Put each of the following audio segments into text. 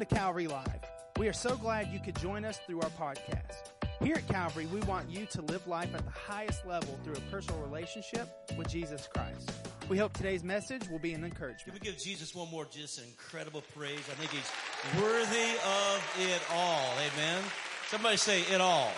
to Calvary Live. We are so glad you could join us through our podcast. Here at Calvary, we want you to live life at the highest level through a personal relationship with Jesus Christ. We hope today's message will be an encouragement. Can we give Jesus one more just incredible praise? I think he's worthy of it all. Amen. Somebody say it all.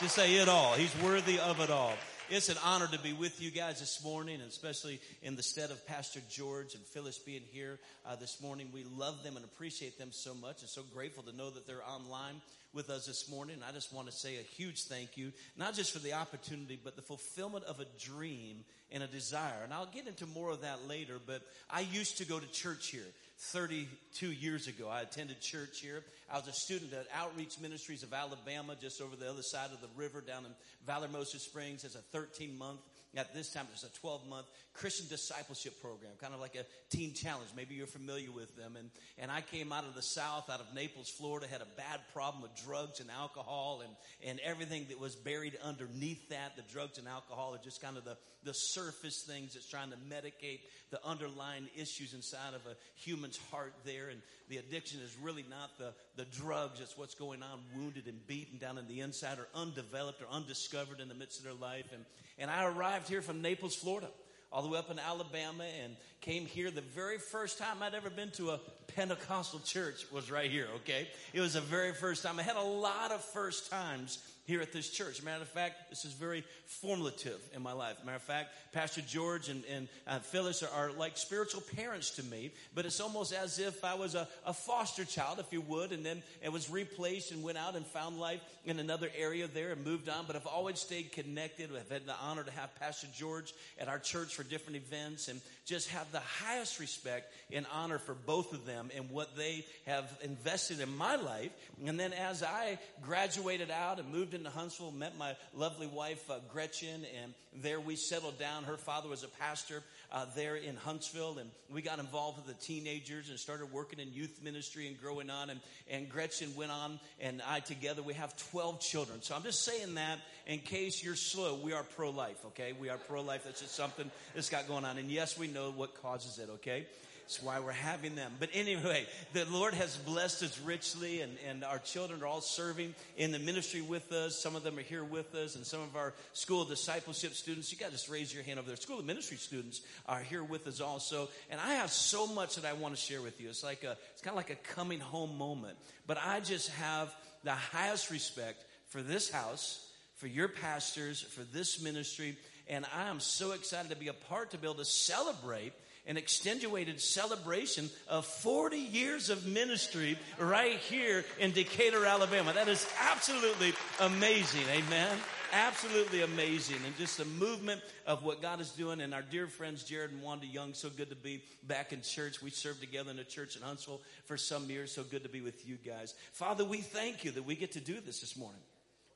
Just say it all. He's worthy of it all. It's an honor to be with you guys this morning, and especially in the stead of Pastor George and Phyllis being here uh, this morning. We love them and appreciate them so much, and so grateful to know that they're online with us this morning. I just want to say a huge thank you, not just for the opportunity, but the fulfillment of a dream and a desire. And I'll get into more of that later, but I used to go to church here. 32 years ago. I attended church here. I was a student at Outreach Ministries of Alabama, just over the other side of the river down in Valhermoso Springs as a 13 month at this time, it was a 12 month Christian discipleship program, kind of like a teen challenge. Maybe you're familiar with them. And, and I came out of the South, out of Naples, Florida, had a bad problem with drugs and alcohol and, and everything that was buried underneath that. The drugs and alcohol are just kind of the, the surface things that's trying to medicate the underlying issues inside of a human's heart there. And the addiction is really not the, the drugs. It's what's going on wounded and beaten down in the inside or undeveloped or undiscovered in the midst of their life. And, and I arrived here from Naples, Florida, all the way up in Alabama and came here. The very first time I'd ever been to a Pentecostal church was right here, okay? It was the very first time. I had a lot of first times here at this church. Matter of fact, this is very formative in my life. Matter of fact, Pastor George and, and uh, Phyllis are, are, like spiritual parents to me, but it's almost as if I was a, a, foster child, if you would, and then it was replaced and went out and found life in another area there and moved on. But I've always stayed connected. I've had the honor to have Pastor George at our church for different events and just have the highest respect and honor for both of them and what they have invested in my life. And then as I graduated out and moved into Huntsville, met my lovely wife, uh, Gretchen, and there we settled down. Her father was a pastor uh, there in Huntsville, and we got involved with the teenagers and started working in youth ministry and growing on. And, and Gretchen went on, and I together, we have 12 children. So I'm just saying that in case you're slow, we are pro life, okay? We are pro life. That's just something that's got going on. And yes, we know what causes it, okay? That's why we're having them. But anyway, the Lord has blessed us richly, and, and our children are all serving in the ministry with us. Some of them are here with us, and some of our school discipleship students. You got to just raise your hand over there. School of ministry students are here with us also. And I have so much that I want to share with you. It's like a, it's kind of like a coming home moment. But I just have the highest respect for this house, for your pastors, for this ministry. And I am so excited to be a part to be able to celebrate an extenuated celebration of 40 years of ministry right here in Decatur, Alabama. That is absolutely amazing. Amen. Absolutely amazing. And just the movement of what God is doing. And our dear friends, Jared and Wanda Young, so good to be back in church. We served together in a church in Huntsville for some years. So good to be with you guys. Father, we thank you that we get to do this this morning.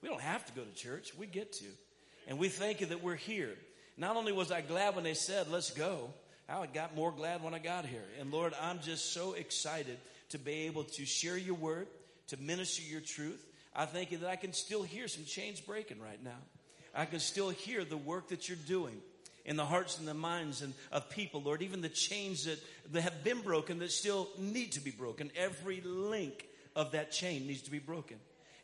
We don't have to go to church. We get to. And we thank you that we're here. Not only was I glad when they said, let's go, I got more glad when I got here. And Lord, I'm just so excited to be able to share your word, to minister your truth. I thank you that I can still hear some chains breaking right now. I can still hear the work that you're doing in the hearts and the minds and of people, Lord, even the chains that, that have been broken that still need to be broken. Every link of that chain needs to be broken.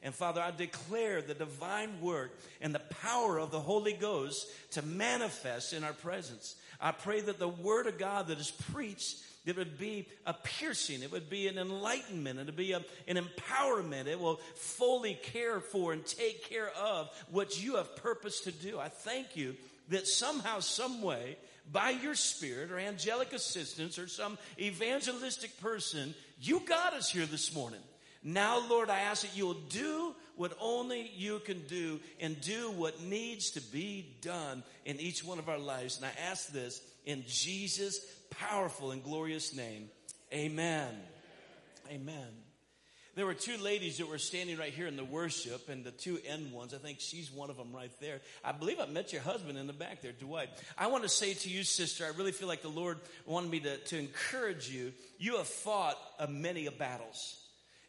And Father, I declare the divine work and the power of the Holy Ghost to manifest in our presence. I pray that the word of God that is preached it would be a piercing. It would be an enlightenment. It would be a, an empowerment. It will fully care for and take care of what you have purposed to do. I thank you that somehow, some way, by your spirit or angelic assistance or some evangelistic person, you got us here this morning. Now, Lord, I ask that you'll do what only you can do and do what needs to be done in each one of our lives. And I ask this in Jesus' powerful and glorious name. Amen. Amen. There were two ladies that were standing right here in the worship, and the two end ones. I think she's one of them right there. I believe I met your husband in the back there, Dwight. I want to say to you, sister, I really feel like the Lord wanted me to, to encourage you. You have fought a many a battles.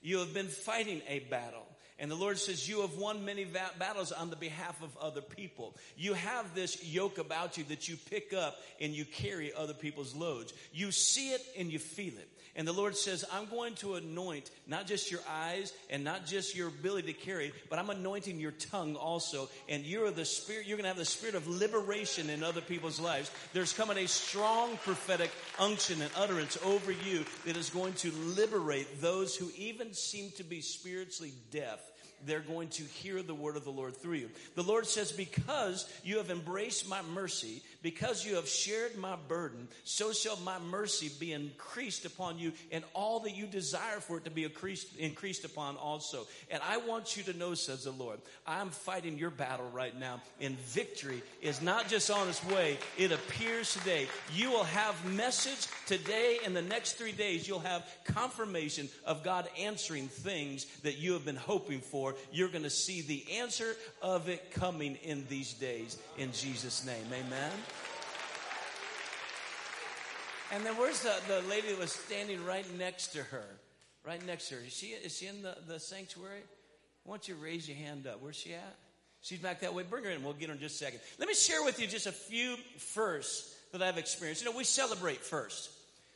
You have been fighting a battle. And the Lord says, You have won many va- battles on the behalf of other people. You have this yoke about you that you pick up and you carry other people's loads. You see it and you feel it. And the Lord says, I'm going to anoint not just your eyes and not just your ability to carry, but I'm anointing your tongue also. And you're the spirit, you're going to have the spirit of liberation in other people's lives. There's coming a strong prophetic unction and utterance over you that is going to liberate those who even seem to be spiritually deaf they're going to hear the word of the Lord through you. The Lord says, Because you have embraced my mercy, because you have shared my burden, so shall my mercy be increased upon you, and all that you desire for it to be increased, increased upon also. And I want you to know, says the Lord, I'm fighting your battle right now, and victory is not just on its way, it appears today. You will have message today and the next three days, you'll have confirmation of God answering things that you have been hoping for you're going to see the answer of it coming in these days in Jesus' name. Amen. And then where's the, the lady that was standing right next to her? Right next to her. Is she, is she in the, the sanctuary? Why don't you raise your hand up? Where's she at? She's back that way. Bring her in. We'll get her in just a second. Let me share with you just a few firsts that I've experienced. You know, we celebrate first.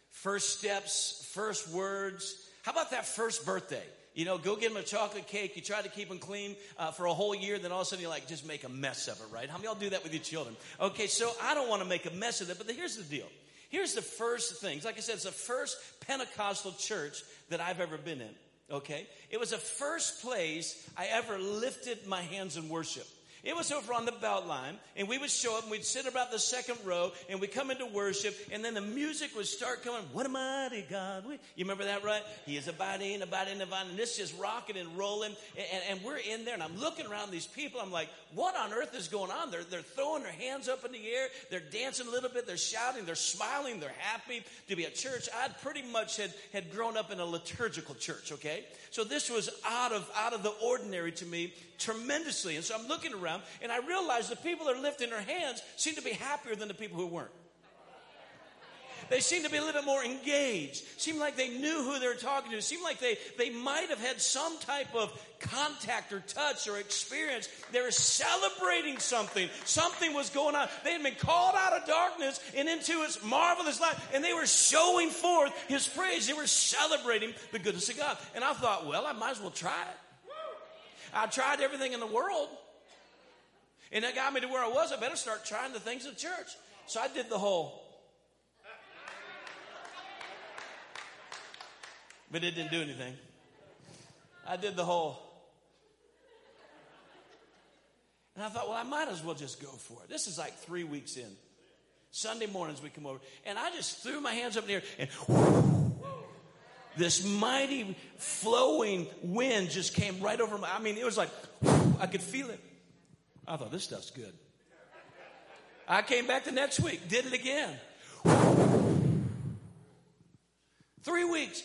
First steps, first words. How about that first birthday? You know, go get them a chocolate cake. You try to keep them clean uh, for a whole year, then all of a sudden you like just make a mess of it, right? How many y'all do that with your children? Okay, so I don't want to make a mess of it, but here's the deal. Here's the first things. Like I said, it's the first Pentecostal church that I've ever been in. Okay? It was the first place I ever lifted my hands in worship. It was over on the Beltline, and we would show up and we'd sit about the second row and we'd come into worship, and then the music would start coming. What a mighty God. You remember that, right? He is abiding, abiding, abiding. And this just rocking and rolling. And, and, we're in there, and I'm looking around these people. I'm like, what on earth is going on? They're, they're throwing their hands up in the air. They're dancing a little bit. They're shouting. They're smiling. They're happy to be at church. I'd pretty much had, had grown up in a liturgical church, okay? So this was out of, out of the ordinary to me tremendously. And so I'm looking around and I realized the people that are lifting their hands seem to be happier than the people who weren't. They seemed to be a little bit more engaged. Seemed like they knew who they were talking to. Seemed like they, they might have had some type of contact or touch or experience. They were celebrating something. Something was going on. They had been called out of darkness and into its marvelous light, and they were showing forth His praise. They were celebrating the goodness of God. And I thought, well, I might as well try it. I tried everything in the world. And that got me to where I was. I better start trying the things of the church. So I did the whole. But it didn't do anything. I did the whole. And I thought, well, I might as well just go for it. This is like three weeks in. Sunday mornings we come over. And I just threw my hands up in the air and whoo, this mighty flowing wind just came right over my. I mean, it was like, whoo, I could feel it. I thought, this stuff's good. I came back the next week, did it again. Three weeks.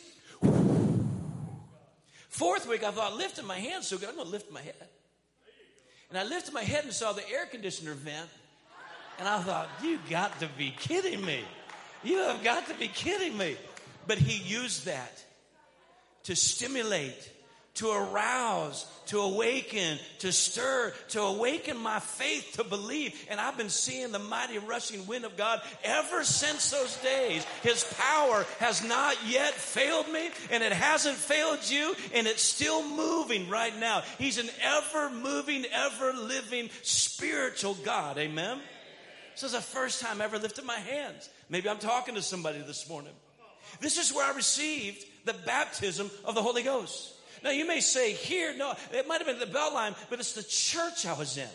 Fourth week, I thought, lifting my hands so good, I'm going to lift my head. And I lifted my head and saw the air conditioner vent. And I thought, you got to be kidding me. You have got to be kidding me. But he used that to stimulate to arouse, to awaken, to stir, to awaken my faith to believe. And I've been seeing the mighty rushing wind of God ever since those days. His power has not yet failed me, and it hasn't failed you, and it's still moving right now. He's an ever moving, ever living spiritual God. Amen. This is the first time I ever lifted my hands. Maybe I'm talking to somebody this morning. This is where I received the baptism of the Holy Ghost. Now you may say here, no, it might have been the Beltline, but it's the church I was in.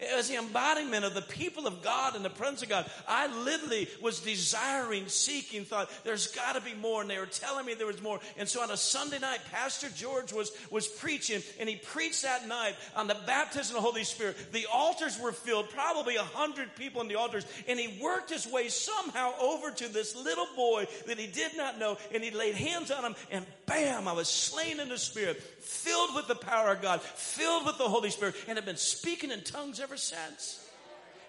Was the embodiment of the people of God and the presence of God. I literally was desiring, seeking, thought, there's got to be more. And they were telling me there was more. And so on a Sunday night, Pastor George was, was preaching, and he preached that night on the baptism of the Holy Spirit. The altars were filled, probably a hundred people in the altars. And he worked his way somehow over to this little boy that he did not know. And he laid hands on him, and bam, I was slain in the Spirit filled with the power of God, filled with the Holy Spirit, and have been speaking in tongues ever since.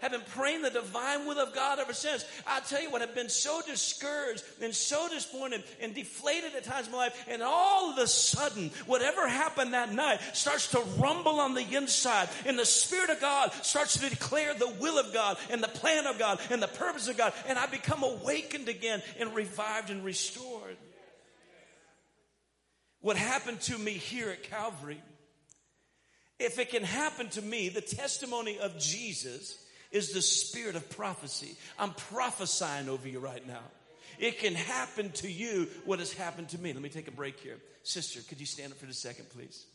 have been praying the divine will of God ever since. I tell you what, I've been so discouraged and so disappointed and deflated at times in my life. And all of a sudden, whatever happened that night starts to rumble on the inside. And the Spirit of God starts to declare the will of God and the plan of God and the purpose of God. And I become awakened again and revived and restored. What happened to me here at Calvary if it can happen to me, the testimony of Jesus is the spirit of prophecy. I'm prophesying over you right now. It can happen to you what has happened to me. Let me take a break here. Sister, could you stand up for a second, please?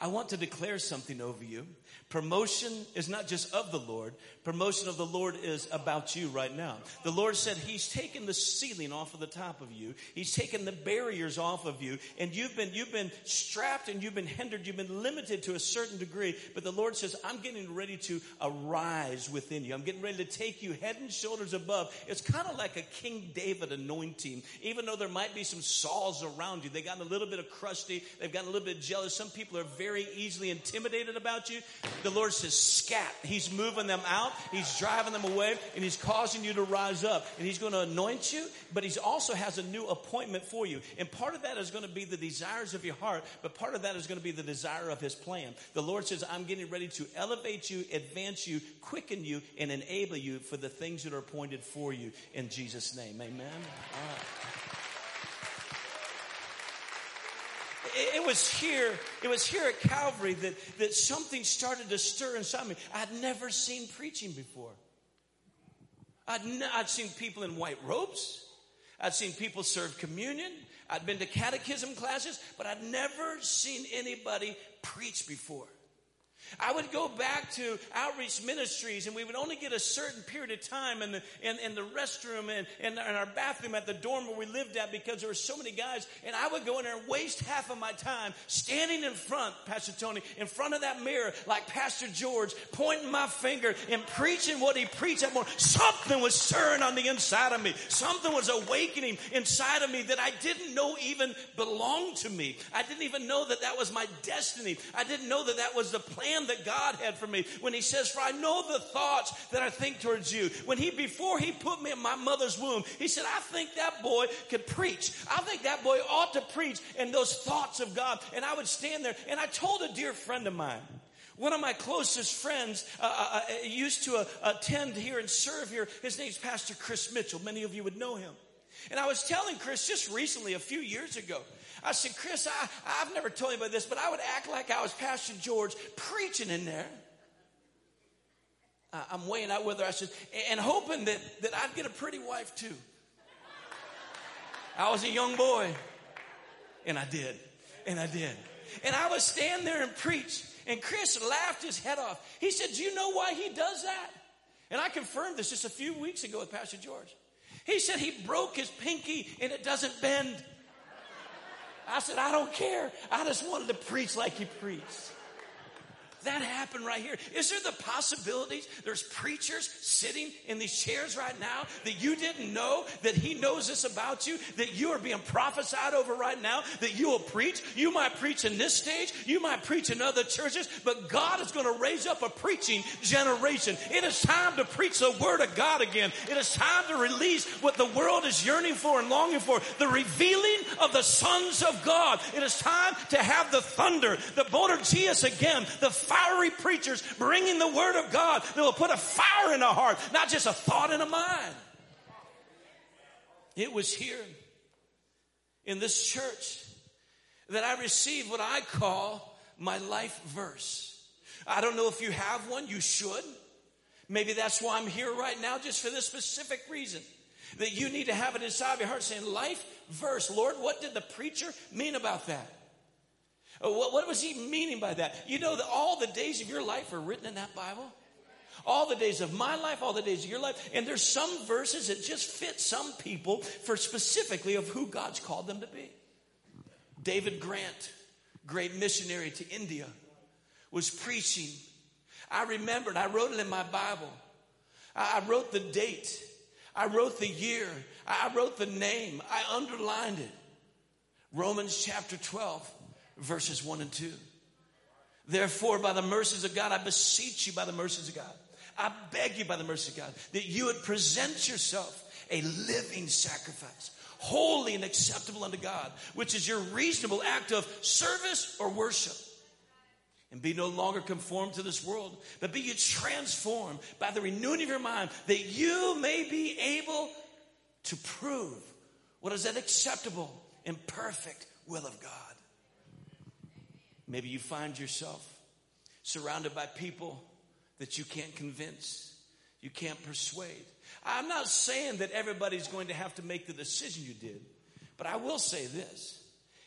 I want to declare something over you. Promotion is not just of the Lord. Promotion of the Lord is about you right now. The Lord said He's taken the ceiling off of the top of you. He's taken the barriers off of you. And you've been, you've been strapped and you've been hindered. You've been limited to a certain degree. But the Lord says, I'm getting ready to arise within you. I'm getting ready to take you head and shoulders above. It's kind of like a King David anointing. Even though there might be some Sauls around you, they got a little bit of crusty. They've gotten a little bit jealous. Some people are very easily intimidated about you. The Lord says, scat. He's moving them out. He's driving them away and he's causing you to rise up and he's going to anoint you, but he also has a new appointment for you. And part of that is going to be the desires of your heart, but part of that is going to be the desire of his plan. The Lord says, I'm getting ready to elevate you, advance you, quicken you, and enable you for the things that are appointed for you in Jesus' name. Amen. It was here, it was here at Calvary that, that something started to stir inside me. I'd never seen preaching before. I'd, ne- I'd seen people in white robes. I'd seen people serve communion. I'd been to catechism classes, but I'd never seen anybody preach before. I would go back to outreach ministries and we would only get a certain period of time in the, in, in the restroom and in, in our bathroom at the dorm where we lived at because there were so many guys. And I would go in there and waste half of my time standing in front, Pastor Tony, in front of that mirror like Pastor George, pointing my finger and preaching what he preached that morning. Something was stirring on the inside of me. Something was awakening inside of me that I didn't know even belonged to me. I didn't even know that that was my destiny. I didn't know that that was the plan plan that God had for me. When he says, for I know the thoughts that I think towards you. When he, before he put me in my mother's womb, he said, I think that boy could preach. I think that boy ought to preach and those thoughts of God. And I would stand there and I told a dear friend of mine, one of my closest friends uh, uh, uh used to uh, attend here and serve here. His name's Pastor Chris Mitchell. Many of you would know him. And I was telling Chris just recently, a few years ago, I said, Chris, I, I've never told about this, but I would act like I was Pastor George preaching in there. Uh, I'm weighing out whether I should, and hoping that, that I'd get a pretty wife too. I was a young boy, and I did, and I did. And I would stand there and preach, and Chris laughed his head off. He said, Do you know why he does that? And I confirmed this just a few weeks ago with Pastor George. He said he broke his pinky and it doesn't bend. I said, I don't care. I just wanted to preach like he preached. That happened right here. Is there the possibilities there's preachers sitting in these chairs right now that you didn't know that he knows this about you, that you are being prophesied over right now, that you will preach? You might preach in this stage, you might preach in other churches, but God is going to raise up a preaching generation. It is time to preach the word of God again. It is time to release what the world is yearning for and longing for, the revealing of the sons of God. It is time to have the thunder, the Boanerges again, the fiery preachers bringing the word of God that will put a fire in a heart, not just a thought in a mind. It was here in this church that I received what I call my life verse. I don't know if you have one, you should. Maybe that's why I'm here right now, just for this specific reason. That you need to have it inside of your heart saying, Life verse. Lord, what did the preacher mean about that? Uh, what, what was he meaning by that? You know that all the days of your life are written in that Bible? All the days of my life, all the days of your life. And there's some verses that just fit some people for specifically of who God's called them to be. David Grant, great missionary to India, was preaching. I remembered, I wrote it in my Bible. I wrote the date. I wrote the year. I wrote the name. I underlined it. Romans chapter 12 verses 1 and 2. Therefore, by the mercies of God, I beseech you by the mercies of God. I beg you by the mercy of God that you would present yourself a living sacrifice, holy and acceptable unto God, which is your reasonable act of service or worship. And be no longer conformed to this world, but be you transformed by the renewing of your mind that you may be able to prove what is that acceptable and perfect will of God. Maybe you find yourself surrounded by people that you can't convince, you can't persuade. I'm not saying that everybody's going to have to make the decision you did, but I will say this.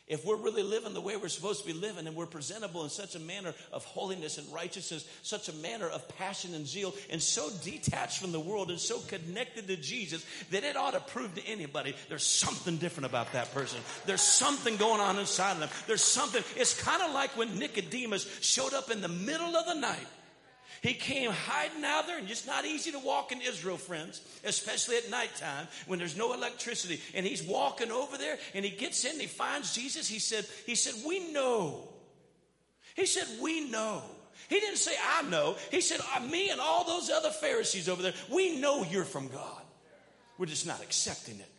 If we're really living the way we're supposed to be living and we're presentable in such a manner of holiness and righteousness, such a manner of passion and zeal, and so detached from the world and so connected to Jesus that it ought to prove to anybody there's something different about that person. There's something going on inside of them. There's something. It's kind of like when Nicodemus showed up in the middle of the night he came hiding out there, and it's not easy to walk in Israel, friends, especially at nighttime when there's no electricity. And he's walking over there, and he gets in, and he finds Jesus. He said, he said, we know. He said, we know. He didn't say, I know. He said, uh, me and all those other Pharisees over there, we know you're from God. We're just not accepting it.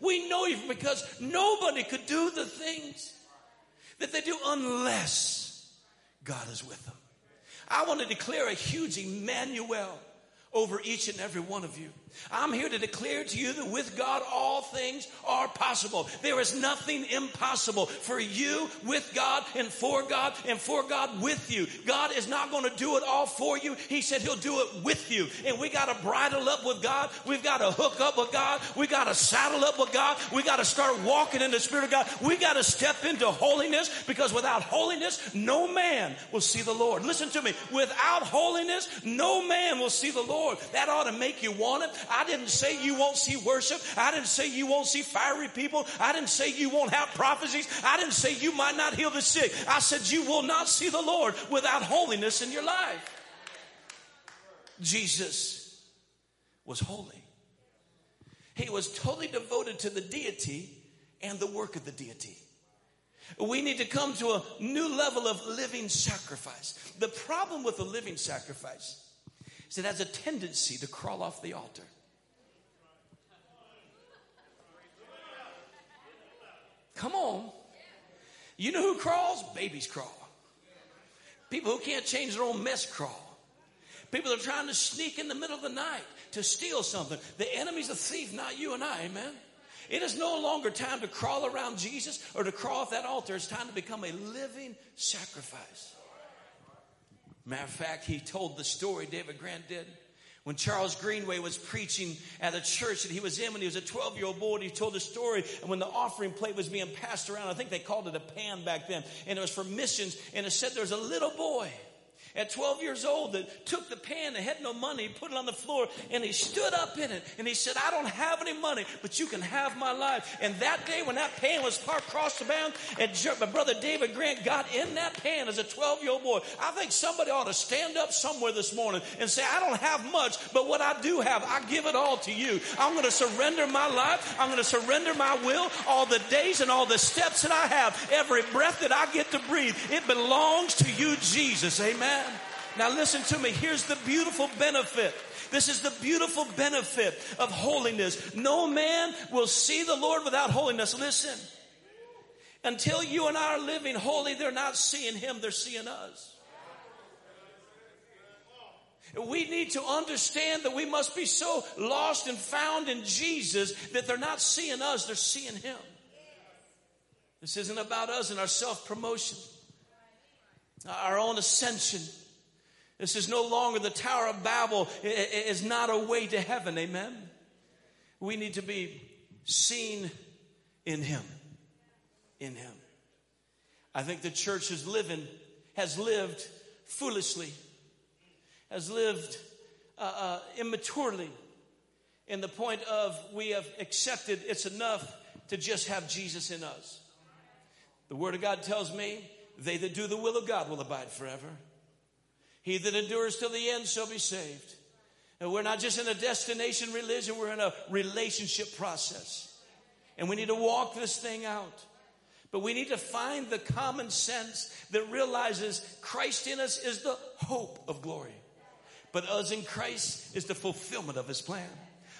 We know you because nobody could do the things that they do unless God is with them. I want to declare a huge Emmanuel over each and every one of you. I'm here to declare to you that with God, all things are possible. There is nothing impossible for you with God and for God and for God with you. God is not going to do it all for you. He said He'll do it with you. And we got to bridle up with God. We've got to hook up with God. We got to saddle up with God. We got to start walking in the Spirit of God. We got to step into holiness because without holiness, no man will see the Lord. Listen to me. Without holiness, no man will see the Lord. That ought to make you want it. I didn't say you won't see worship. I didn't say you won't see fiery people. I didn't say you won't have prophecies. I didn't say you might not heal the sick. I said you will not see the Lord without holiness in your life. Jesus was holy. He was totally devoted to the deity and the work of the deity. We need to come to a new level of living sacrifice. The problem with a living sacrifice it has a tendency to crawl off the altar. Come on. You know who crawls? Babies crawl. People who can't change their own mess crawl. People that are trying to sneak in the middle of the night to steal something. The enemy's a thief, not you and I, amen. It is no longer time to crawl around Jesus or to crawl off that altar. It's time to become a living sacrifice. Matter of fact, he told the story, David Grant did. When Charles Greenway was preaching at a church that he was in when he was a 12 year old boy, and he told a story. And when the offering plate was being passed around, I think they called it a pan back then, and it was for missions. And it said there was a little boy at 12 years old that took the pan and had no money, put it on the floor, and he stood up in it and he said, I don't have any money, but you can have my life. And that day when that pan was parked across the bound, and my brother David Grant got in that pan as a 12 year old boy, I think somebody ought to stand up somewhere this morning and say, I don't have much, but what I do have, I give it all to you. I'm going to surrender my life. I'm going to surrender my will, all the days and all the steps that I have, every breath that I get to breathe. It belongs to you, Jesus. Amen. Now, listen to me. Here's the beautiful benefit. This is the beautiful benefit of holiness. No man will see the Lord without holiness. Listen. Until you and I are living holy, they're not seeing Him, they're seeing us. We need to understand that we must be so lost and found in Jesus that they're not seeing us, they're seeing Him. This isn't about us and our self promotion, our own ascension. This is no longer the Tower of Babel, it is not a way to heaven. Amen. We need to be seen in Him. In Him. I think the church is living, has lived foolishly, has lived uh, uh, immaturely in the point of we have accepted it's enough to just have Jesus in us. The Word of God tells me, they that do the will of God will abide forever. He that endures till the end shall be saved. And we're not just in a destination religion, we're in a relationship process. And we need to walk this thing out. But we need to find the common sense that realizes Christ in us is the hope of glory. But us in Christ is the fulfillment of his plan.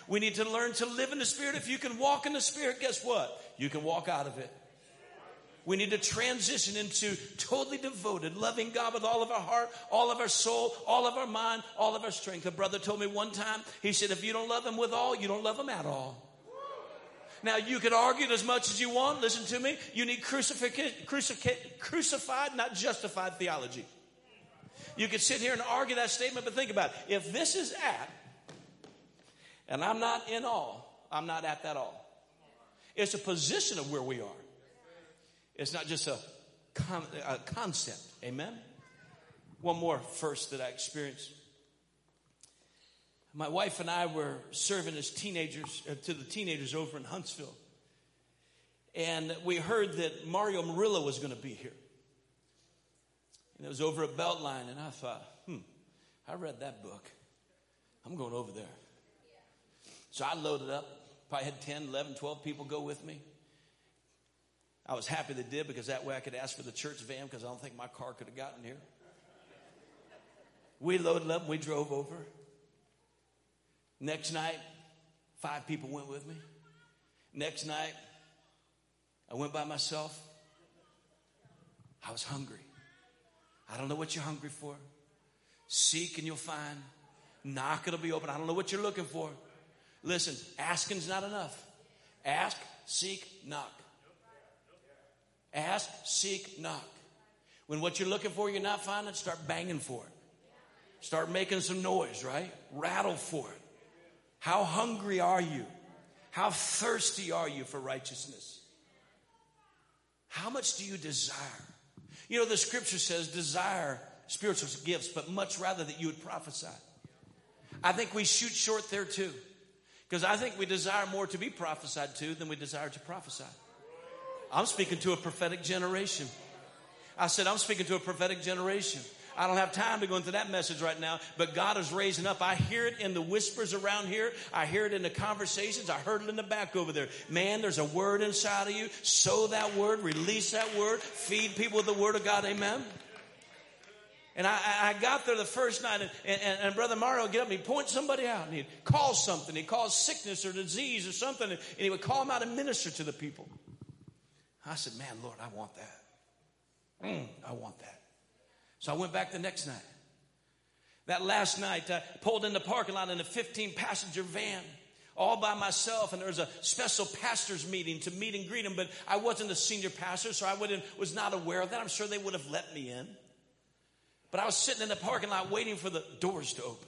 We need to learn to live in the Spirit. If you can walk in the Spirit, guess what? You can walk out of it. We need to transition into totally devoted, loving God with all of our heart, all of our soul, all of our mind, all of our strength. A brother told me one time, he said, if you don't love him with all, you don't love him at all. Now, you can argue as much as you want. Listen to me. You need crucified, crucified, not justified theology. You could sit here and argue that statement, but think about it. If this is at, and I'm not in all, I'm not at that all. It's a position of where we are. It's not just a, con- a concept. Amen? One more first that I experienced. My wife and I were serving as teenagers uh, to the teenagers over in Huntsville. And we heard that Mario Murillo was going to be here. And it was over at Beltline. And I thought, hmm, I read that book. I'm going over there. So I loaded up. Probably had 10, 11, 12 people go with me. I was happy they did because that way I could ask for the church van because I don't think my car could have gotten here. We loaded up and we drove over. Next night, five people went with me. Next night, I went by myself. I was hungry. I don't know what you're hungry for. Seek and you'll find. Knock, it'll be open. I don't know what you're looking for. Listen, asking's not enough. Ask, seek, knock. Ask, seek, knock. When what you're looking for you're not finding, start banging for it. Start making some noise, right? Rattle for it. How hungry are you? How thirsty are you for righteousness? How much do you desire? You know, the scripture says, desire spiritual gifts, but much rather that you would prophesy. I think we shoot short there too. Because I think we desire more to be prophesied to than we desire to prophesy. I'm speaking to a prophetic generation. I said, I'm speaking to a prophetic generation. I don't have time to go into that message right now, but God is raising up. I hear it in the whispers around here. I hear it in the conversations. I heard it in the back over there. Man, there's a word inside of you. Sow that word, release that word, feed people with the word of God. Amen. And I, I, got there the first night, and, and, and Brother Mario would get up and he'd point somebody out, and he'd call something. He'd call sickness or disease or something, and he would call them out and minister to the people. I said, Man, Lord, I want that. Mm, I want that. So I went back the next night. That last night, I pulled in the parking lot in a 15 passenger van all by myself, and there was a special pastor's meeting to meet and greet him, but I wasn't a senior pastor, so I was not aware of that. I'm sure they would have let me in. But I was sitting in the parking lot waiting for the doors to open.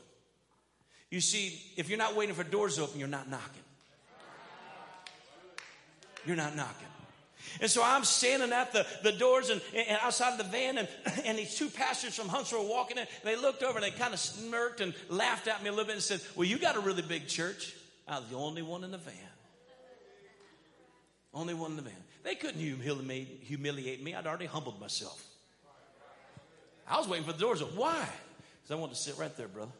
You see, if you're not waiting for doors to open, you're not knocking. You're not knocking. And so I'm standing at the, the doors and, and outside of the van, and, and these two pastors from Huntsville walking in. they looked over and they kind of smirked and laughed at me a little bit and said, Well, you got a really big church. I was the only one in the van. Only one in the van. They couldn't humiliate, humiliate me. I'd already humbled myself. I was waiting for the doors. Why? Because I wanted to sit right there, brother.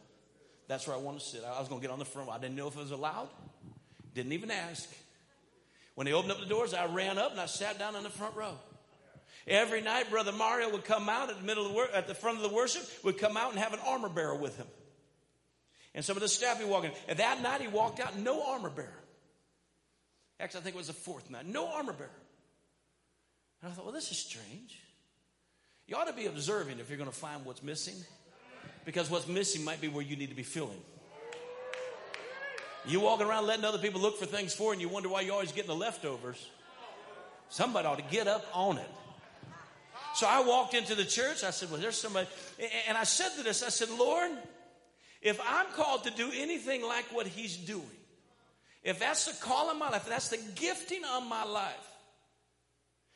That's where I wanted to sit. I was going to get on the front. I didn't know if it was allowed. Didn't even ask. When they opened up the doors, I ran up and I sat down in the front row. Every night, Brother Mario would come out at the middle of the wor- at the front of the worship, would come out and have an armor bearer with him. And some of the staff would walk in. And that night he walked out, no armor bearer. Actually, I think it was the fourth night, no armor bearer. And I thought, well, this is strange. You ought to be observing if you're going to find what's missing, because what's missing might be where you need to be filling. You walking around letting other people look for things for, and you wonder why you're always getting the leftovers. Somebody ought to get up on it. So I walked into the church. I said, Well, there's somebody. And I said to this, I said, Lord, if I'm called to do anything like what he's doing, if that's the call of my life, if that's the gifting of my life,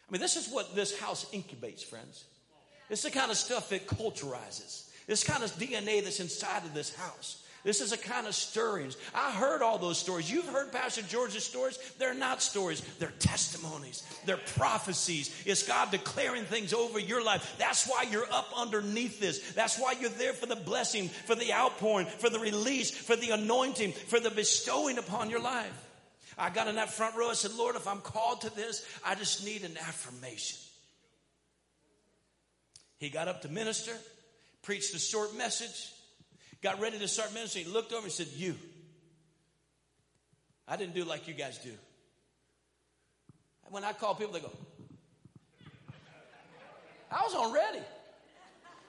I mean, this is what this house incubates, friends. Is the kind of stuff it culturizes. This kind of DNA that's inside of this house. This is a kind of stirrings. I heard all those stories. You've heard Pastor George's stories. They're not stories, they're testimonies, they're prophecies. It's God declaring things over your life. That's why you're up underneath this. That's why you're there for the blessing, for the outpouring, for the release, for the anointing, for the bestowing upon your life. I got in that front row. I said, Lord, if I'm called to this, I just need an affirmation. He got up to minister, preached a short message got ready to start ministering. He looked over and said, You. I didn't do like you guys do. When I call people, they go, I was on ready.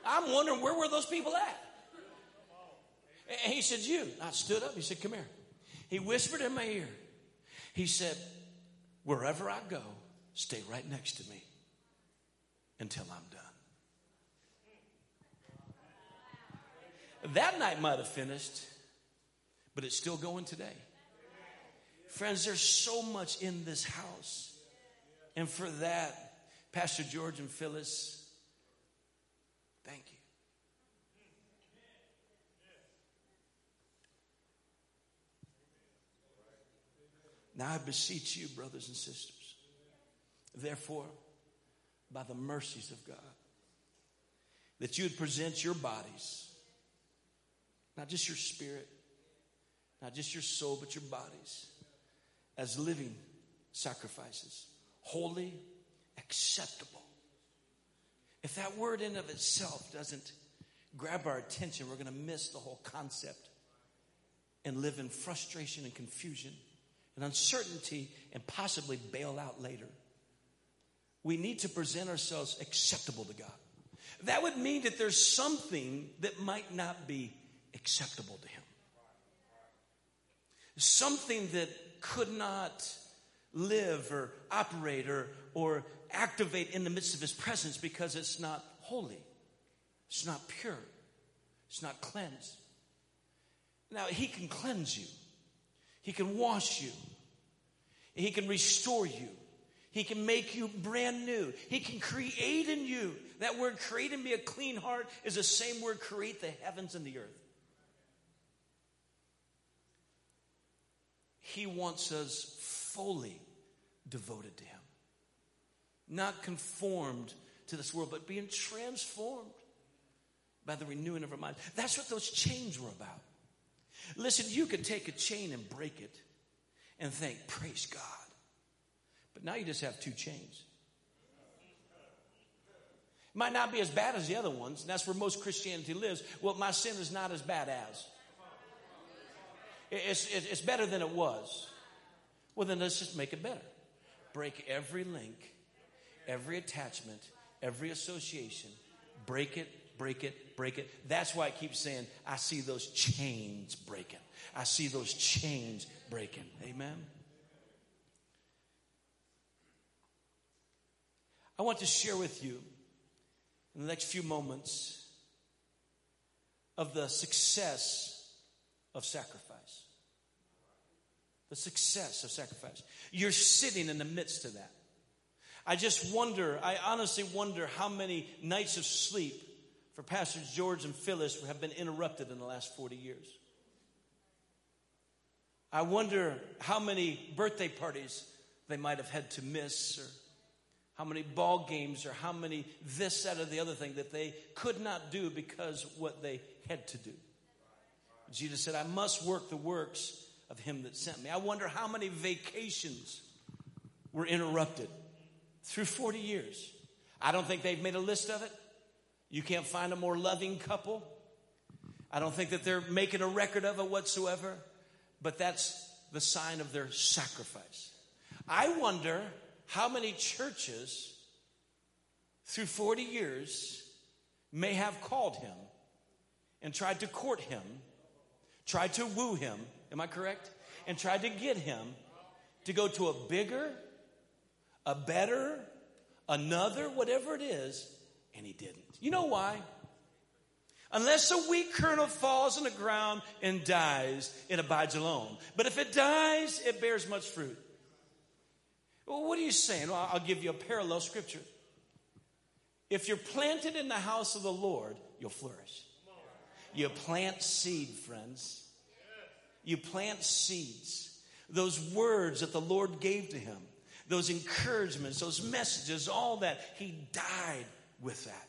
I'm wondering where were those people at? And he said, You. I stood up. He said, Come here. He whispered in my ear. He said, Wherever I go, stay right next to me until I'm done. That night might have finished, but it's still going today. Friends, there's so much in this house. And for that, Pastor George and Phyllis, thank you. Now I beseech you, brothers and sisters, therefore, by the mercies of God, that you would present your bodies, not just your spirit, not just your soul, but your bodies, as living sacrifices, holy, acceptable. If that word in of itself doesn't grab our attention, we're going to miss the whole concept and live in frustration and confusion and uncertainty and possibly bail out later. We need to present ourselves acceptable to God. That would mean that there's something that might not be acceptable to Him. Something that could not live or operate or, or activate in the midst of His presence because it's not holy, it's not pure, it's not cleansed. Now, He can cleanse you. He can wash you. He can restore you. He can make you brand new. He can create in you. That word create in me a clean heart is the same word create the heavens and the earth. He wants us fully devoted to Him, not conformed to this world, but being transformed by the renewing of our mind. That's what those chains were about. Listen, you could take a chain and break it and think, praise God. But now you just have two chains. It might not be as bad as the other ones, and that's where most Christianity lives. Well, my sin is not as bad as. It's, it's better than it was. Well, then let's just make it better. Break every link, every attachment, every association. Break it, break it, break it. That's why I keep saying, I see those chains breaking. I see those chains breaking. Amen. I want to share with you in the next few moments of the success of sacrifice. The success of sacrifice. You're sitting in the midst of that. I just wonder, I honestly wonder how many nights of sleep for Pastors George and Phyllis have been interrupted in the last 40 years. I wonder how many birthday parties they might have had to miss, or how many ball games, or how many this, that, or the other thing that they could not do because what they had to do. Jesus said, I must work the works of him that sent me. I wonder how many vacations were interrupted through 40 years. I don't think they've made a list of it. You can't find a more loving couple. I don't think that they're making a record of it whatsoever, but that's the sign of their sacrifice. I wonder how many churches through 40 years may have called him and tried to court him, tried to woo him, am I correct? And tried to get him to go to a bigger, a better, another, whatever it is, and he didn't. You know why? Unless a wheat kernel falls on the ground and dies, it abides alone. But if it dies, it bears much fruit. Well, what are you saying? Well, I'll give you a parallel scripture. If you're planted in the house of the Lord, you'll flourish. You plant seed, friends. You plant seeds. Those words that the Lord gave to him, those encouragements, those messages, all that, he died with that.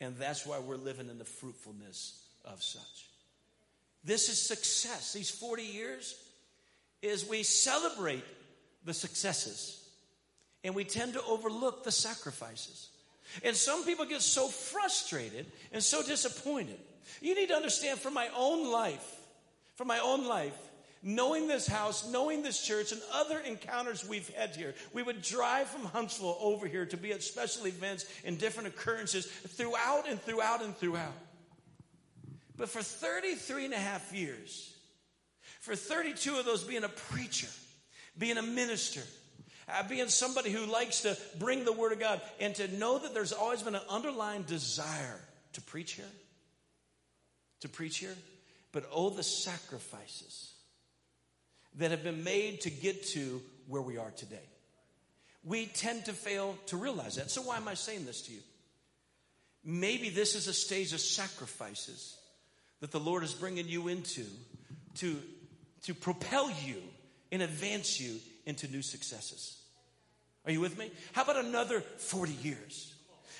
And that's why we're living in the fruitfulness of such. This is success. These 40 years is we celebrate the successes and we tend to overlook the sacrifices. And some people get so frustrated and so disappointed You need to understand from my own life, from my own life, knowing this house, knowing this church, and other encounters we've had here, we would drive from Huntsville over here to be at special events and different occurrences throughout and throughout and throughout. But for 33 and a half years, for 32 of those being a preacher, being a minister, uh, being somebody who likes to bring the Word of God, and to know that there's always been an underlying desire to preach here, to preach here, but oh, the sacrifices that have been made to get to where we are today. We tend to fail to realize that. So, why am I saying this to you? Maybe this is a stage of sacrifices that the Lord is bringing you into to, to propel you and advance you into new successes. Are you with me? How about another 40 years?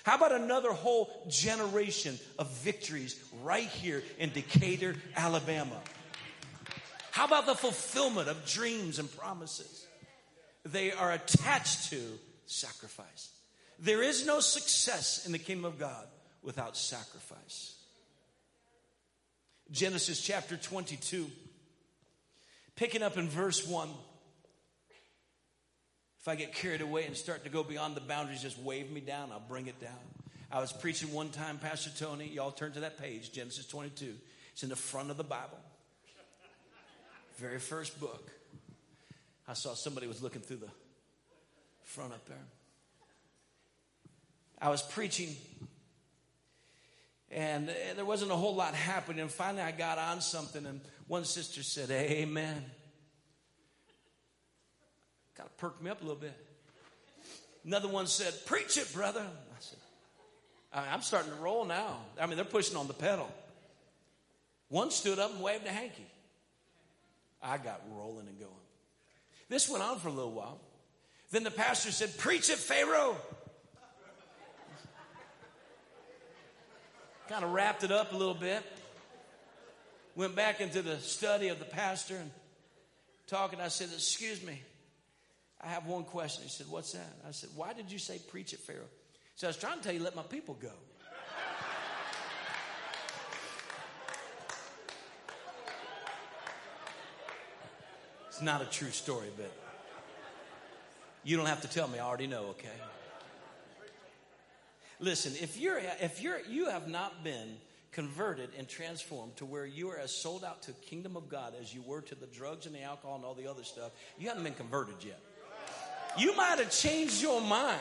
How about another whole generation of victories right here in Decatur, Alabama? How about the fulfillment of dreams and promises? They are attached to sacrifice. There is no success in the kingdom of God without sacrifice. Genesis chapter 22, picking up in verse 1. If I get carried away and start to go beyond the boundaries, just wave me down. I'll bring it down. I was preaching one time, Pastor Tony. Y'all turn to that page, Genesis 22. It's in the front of the Bible. Very first book. I saw somebody was looking through the front up there. I was preaching, and there wasn't a whole lot happening. And finally, I got on something, and one sister said, Amen. Kind of perked me up a little bit. Another one said, Preach it, brother. I said, I'm starting to roll now. I mean, they're pushing on the pedal. One stood up and waved a hanky. I got rolling and going. This went on for a little while. Then the pastor said, Preach it, Pharaoh. kind of wrapped it up a little bit. Went back into the study of the pastor and talking. I said, Excuse me. I have one question. He said, What's that? I said, Why did you say preach at Pharaoh? He said, I was trying to tell you, let my people go. It's not a true story, but you don't have to tell me. I already know, okay? Listen, if you're if you're you have not been converted and transformed to where you are as sold out to kingdom of God as you were to the drugs and the alcohol and all the other stuff, you haven't been converted yet. You might have changed your mind.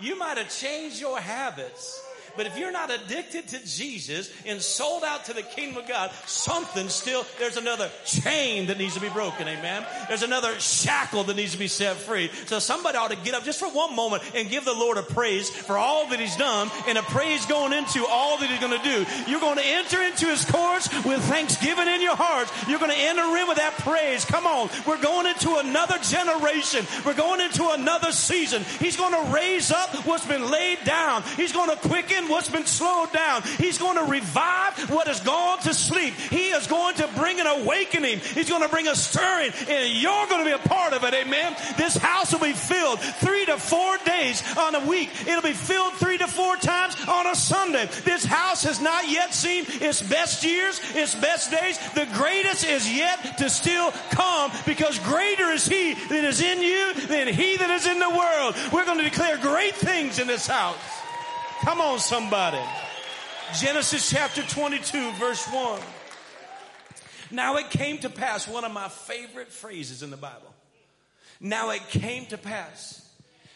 You might have changed your habits but if you're not addicted to Jesus and sold out to the kingdom of God, something still, there's another chain that needs to be broken. Amen. There's another shackle that needs to be set free. So somebody ought to get up just for one moment and give the Lord a praise for all that he's done and a praise going into all that he's going to do. You're going to enter into his courts with thanksgiving in your heart. You're going to enter in with that praise. Come on. We're going into another generation. We're going into another season. He's going to raise up what's been laid down. He's going to quicken what's been slowed down. He's going to revive what has gone to sleep. He is going to bring an awakening. He's going to bring a stirring and you're going to be a part of it. Amen. This house will be filled three to four days on a week. It'll be filled three to four times on a Sunday. This house has not yet seen its best years, its best days. The greatest is yet to still come because greater is he that is in you than he that is in the world. We're going to declare great things in this house. Come on, somebody. Genesis chapter 22, verse 1. Now it came to pass, one of my favorite phrases in the Bible. Now it came to pass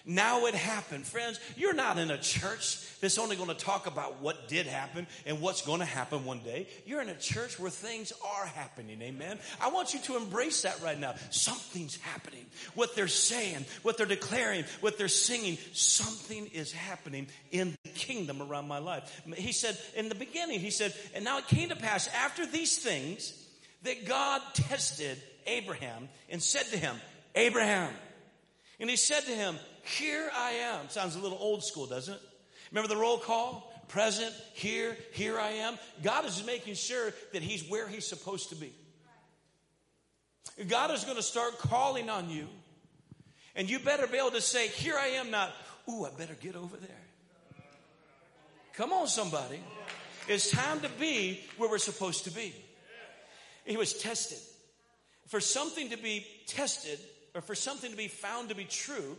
now it happened. Friends, you're not in a church that's only going to talk about what did happen and what's going to happen one day. You're in a church where things are happening. Amen. I want you to embrace that right now. Something's happening. What they're saying, what they're declaring, what they're singing, something is happening in the kingdom around my life. He said, in the beginning, he said, and now it came to pass after these things that God tested Abraham and said to him, Abraham, and he said to him, here I am. Sounds a little old school, doesn't it? Remember the roll call? Present, here, here I am. God is making sure that He's where He's supposed to be. God is going to start calling on you, and you better be able to say, Here I am, not, Ooh, I better get over there. Come on, somebody. It's time to be where we're supposed to be. He was tested. For something to be tested, or for something to be found to be true,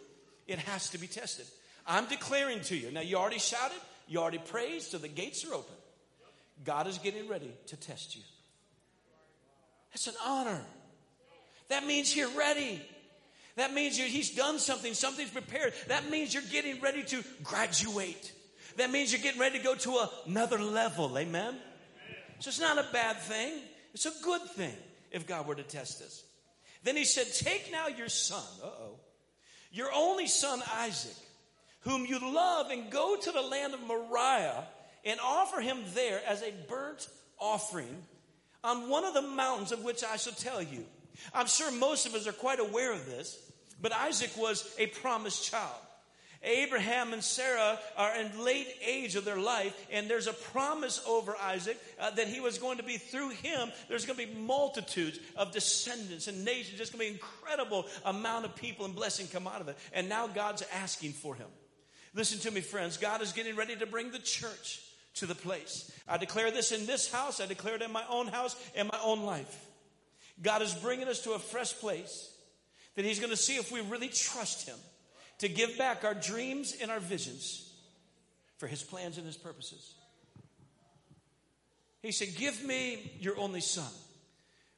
it has to be tested. I'm declaring to you. Now, you already shouted, you already praised, so the gates are open. God is getting ready to test you. That's an honor. That means you're ready. That means he's done something, something's prepared. That means you're getting ready to graduate. That means you're getting ready to go to another level. Amen? So it's not a bad thing, it's a good thing if God were to test us. Then he said, Take now your son, uh oh, your only son Isaac, whom you love, and go to the land of Moriah and offer him there as a burnt offering on one of the mountains of which I shall tell you. I'm sure most of us are quite aware of this, but Isaac was a promised child. Abraham and Sarah are in late age of their life, and there's a promise over Isaac uh, that he was going to be through him. There's going to be multitudes of descendants and nations. There's going to be an incredible amount of people and blessing come out of it. And now God's asking for him. Listen to me, friends. God is getting ready to bring the church to the place. I declare this in this house. I declare it in my own house and my own life. God is bringing us to a fresh place that He's going to see if we really trust Him to give back our dreams and our visions for His plans and His purposes. He said, Give me your only Son.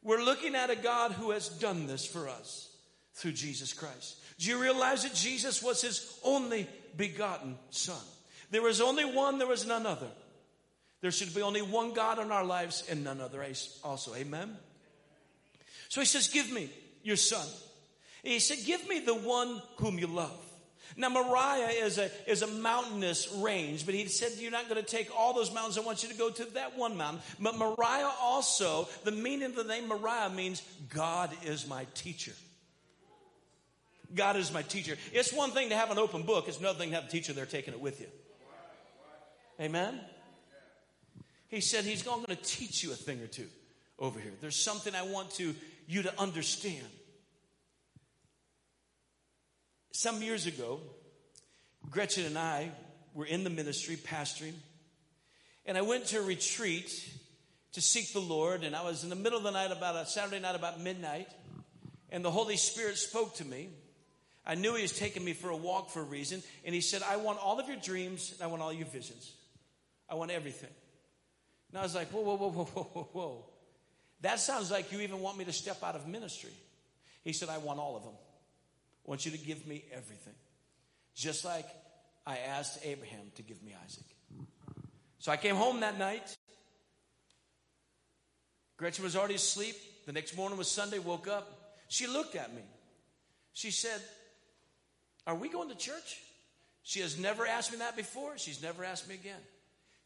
We're looking at a God who has done this for us through Jesus Christ. Do you realize that Jesus was His only begotten Son? There was only one, there was none other. There should be only one God in our lives and none other also. Amen? So he says, Give me your son. He said, Give me the one whom you love. Now, Moriah is a, is a mountainous range, but he said, You're not going to take all those mountains. I want you to go to that one mountain. But Moriah also, the meaning of the name Moriah means God is my teacher. God is my teacher. It's one thing to have an open book, it's another thing to have a teacher there taking it with you. Amen? He said he's going to teach you a thing or two over here. There's something I want to you to understand. Some years ago, Gretchen and I were in the ministry pastoring, and I went to a retreat to seek the Lord, and I was in the middle of the night, about a Saturday night, about midnight, and the Holy Spirit spoke to me. I knew He was taking me for a walk for a reason, and He said, I want all of your dreams, and I want all your visions. I want everything. And I was like, whoa, whoa, whoa, whoa, whoa, whoa, whoa. That sounds like you even want me to step out of ministry. He said, I want all of them. I want you to give me everything. Just like I asked Abraham to give me Isaac. So I came home that night. Gretchen was already asleep. The next morning was Sunday, woke up. She looked at me. She said, Are we going to church? She has never asked me that before. She's never asked me again.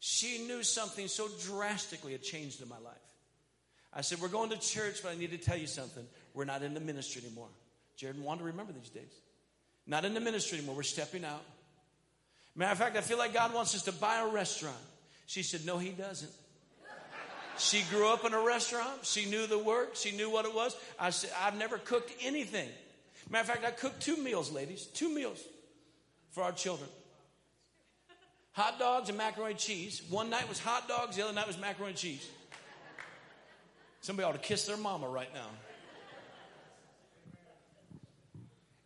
She knew something so drastically had changed in my life. I said, We're going to church, but I need to tell you something. We're not in the ministry anymore. Jared wanted to remember these days. Not in the ministry anymore. We're stepping out. Matter of fact, I feel like God wants us to buy a restaurant. She said, No, He doesn't. She grew up in a restaurant. She knew the work. She knew what it was. I said, I've never cooked anything. Matter of fact, I cooked two meals, ladies. Two meals for our children hot dogs and macaroni and cheese. One night was hot dogs, the other night was macaroni and cheese. Somebody ought to kiss their mama right now.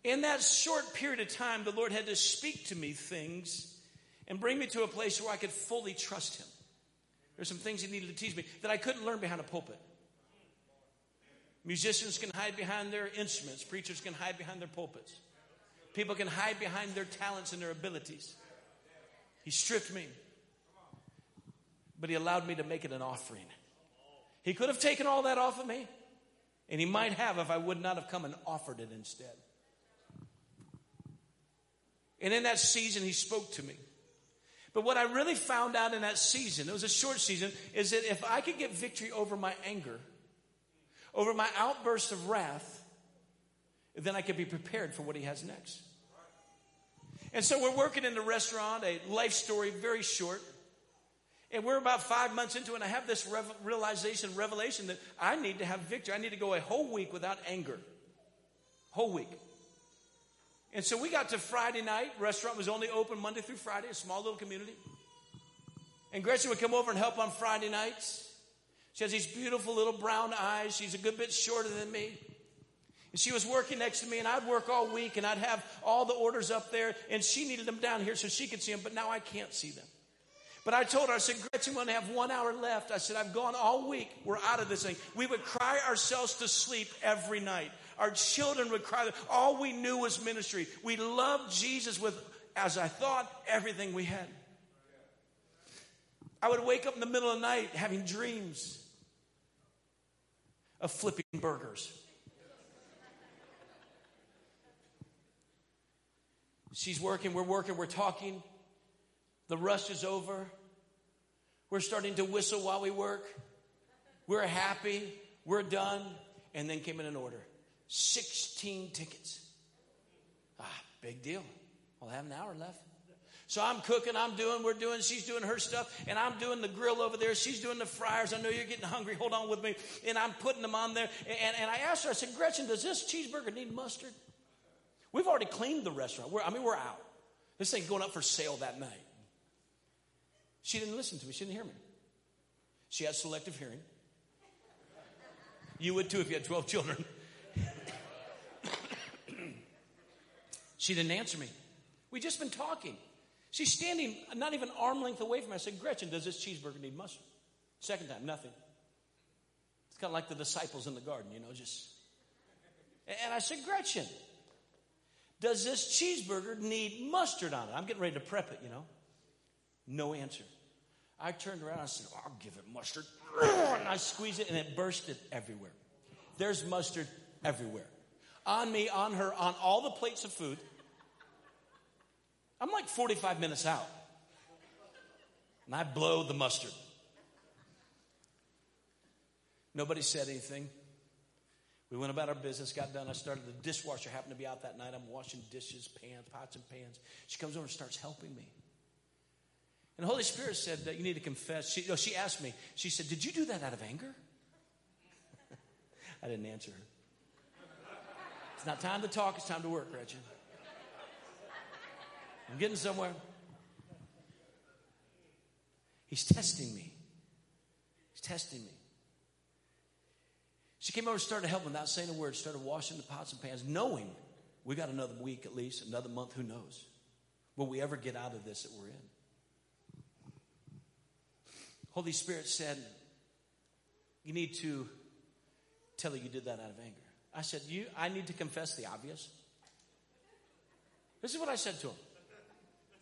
In that short period of time, the Lord had to speak to me things and bring me to a place where I could fully trust Him. There's some things He needed to teach me that I couldn't learn behind a pulpit. Musicians can hide behind their instruments, preachers can hide behind their pulpits. People can hide behind their talents and their abilities. He stripped me, but He allowed me to make it an offering. He could have taken all that off of me, and He might have if I would not have come and offered it instead. And in that season, He spoke to me. But what I really found out in that season, it was a short season, is that if I could get victory over my anger, over my outburst of wrath, then I could be prepared for what He has next. And so we're working in the restaurant, a life story, very short. And we're about five months into it, and I have this rev- realization, revelation that I need to have victory. I need to go a whole week without anger. Whole week. And so we got to Friday night. Restaurant was only open Monday through Friday, a small little community. And Gretchen would come over and help on Friday nights. She has these beautiful little brown eyes. She's a good bit shorter than me. And she was working next to me, and I'd work all week, and I'd have all the orders up there, and she needed them down here so she could see them, but now I can't see them. But I told her, I said, Gretchen, we only have one hour left. I said, I've gone all week. We're out of this thing. We would cry ourselves to sleep every night. Our children would cry. All we knew was ministry. We loved Jesus with, as I thought, everything we had. I would wake up in the middle of the night having dreams of flipping burgers. She's working, we're working, we're talking. The rush is over. We're starting to whistle while we work. We're happy. We're done. And then came in an order 16 tickets. Ah, big deal. I'll have an hour left. So I'm cooking, I'm doing, we're doing, she's doing her stuff, and I'm doing the grill over there. She's doing the fryers. I know you're getting hungry. Hold on with me. And I'm putting them on there. And, and I asked her, I said, Gretchen, does this cheeseburger need mustard? We've already cleaned the restaurant. We're, I mean, we're out. This thing's going up for sale that night. She didn't listen to me. She didn't hear me. She has selective hearing. You would too if you had 12 children. she didn't answer me. We just been talking. She's standing not even arm length away from me. I said, Gretchen, does this cheeseburger need mustard? Second time, nothing. It's kind of like the disciples in the garden, you know, just. And I said, Gretchen, does this cheeseburger need mustard on it? I'm getting ready to prep it, you know. No answer. I turned around and I said, oh, I'll give it mustard. And I squeezed it and it bursted everywhere. There's mustard everywhere. On me, on her, on all the plates of food. I'm like 45 minutes out. And I blow the mustard. Nobody said anything. We went about our business, got done. I started, the dishwasher happened to be out that night. I'm washing dishes, pans, pots, and pans. She comes over and starts helping me. And the Holy Spirit said that you need to confess. She, no, she asked me, she said, Did you do that out of anger? I didn't answer her. It's not time to talk, it's time to work, Gretchen. I'm getting somewhere. He's testing me. He's testing me. She came over and started helping without saying a word, started washing the pots and pans, knowing we got another week at least, another month, who knows? Will we ever get out of this that we're in? Holy Spirit said, You need to tell her you did that out of anger. I said, You I need to confess the obvious. This is what I said to him.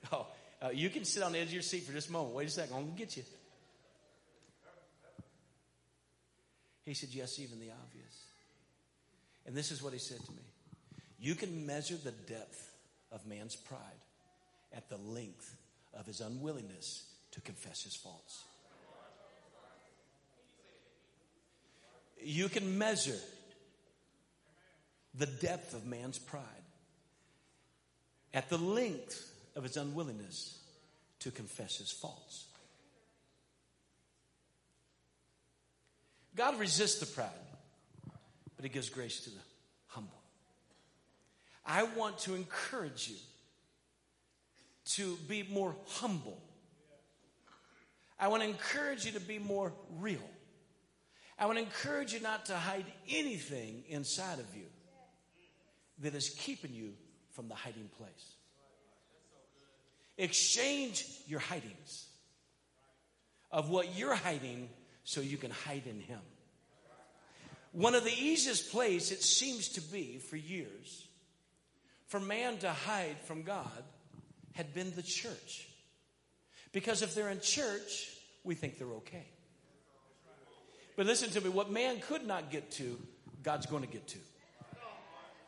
Oh, uh, you can sit on the edge of your seat for just a moment. Wait a second, I'm gonna get you. He said, Yes, even the obvious. And this is what he said to me You can measure the depth of man's pride at the length of his unwillingness to confess his faults. You can measure the depth of man's pride at the length of his unwillingness to confess his faults. God resists the proud, but he gives grace to the humble. I want to encourage you to be more humble. I want to encourage you to be more real. I want to encourage you not to hide anything inside of you that is keeping you from the hiding place. Exchange your hidings of what you're hiding so you can hide in Him. One of the easiest places it seems to be for years for man to hide from God had been the church. Because if they're in church, we think they're okay. But listen to me, what man could not get to, God's going to get to.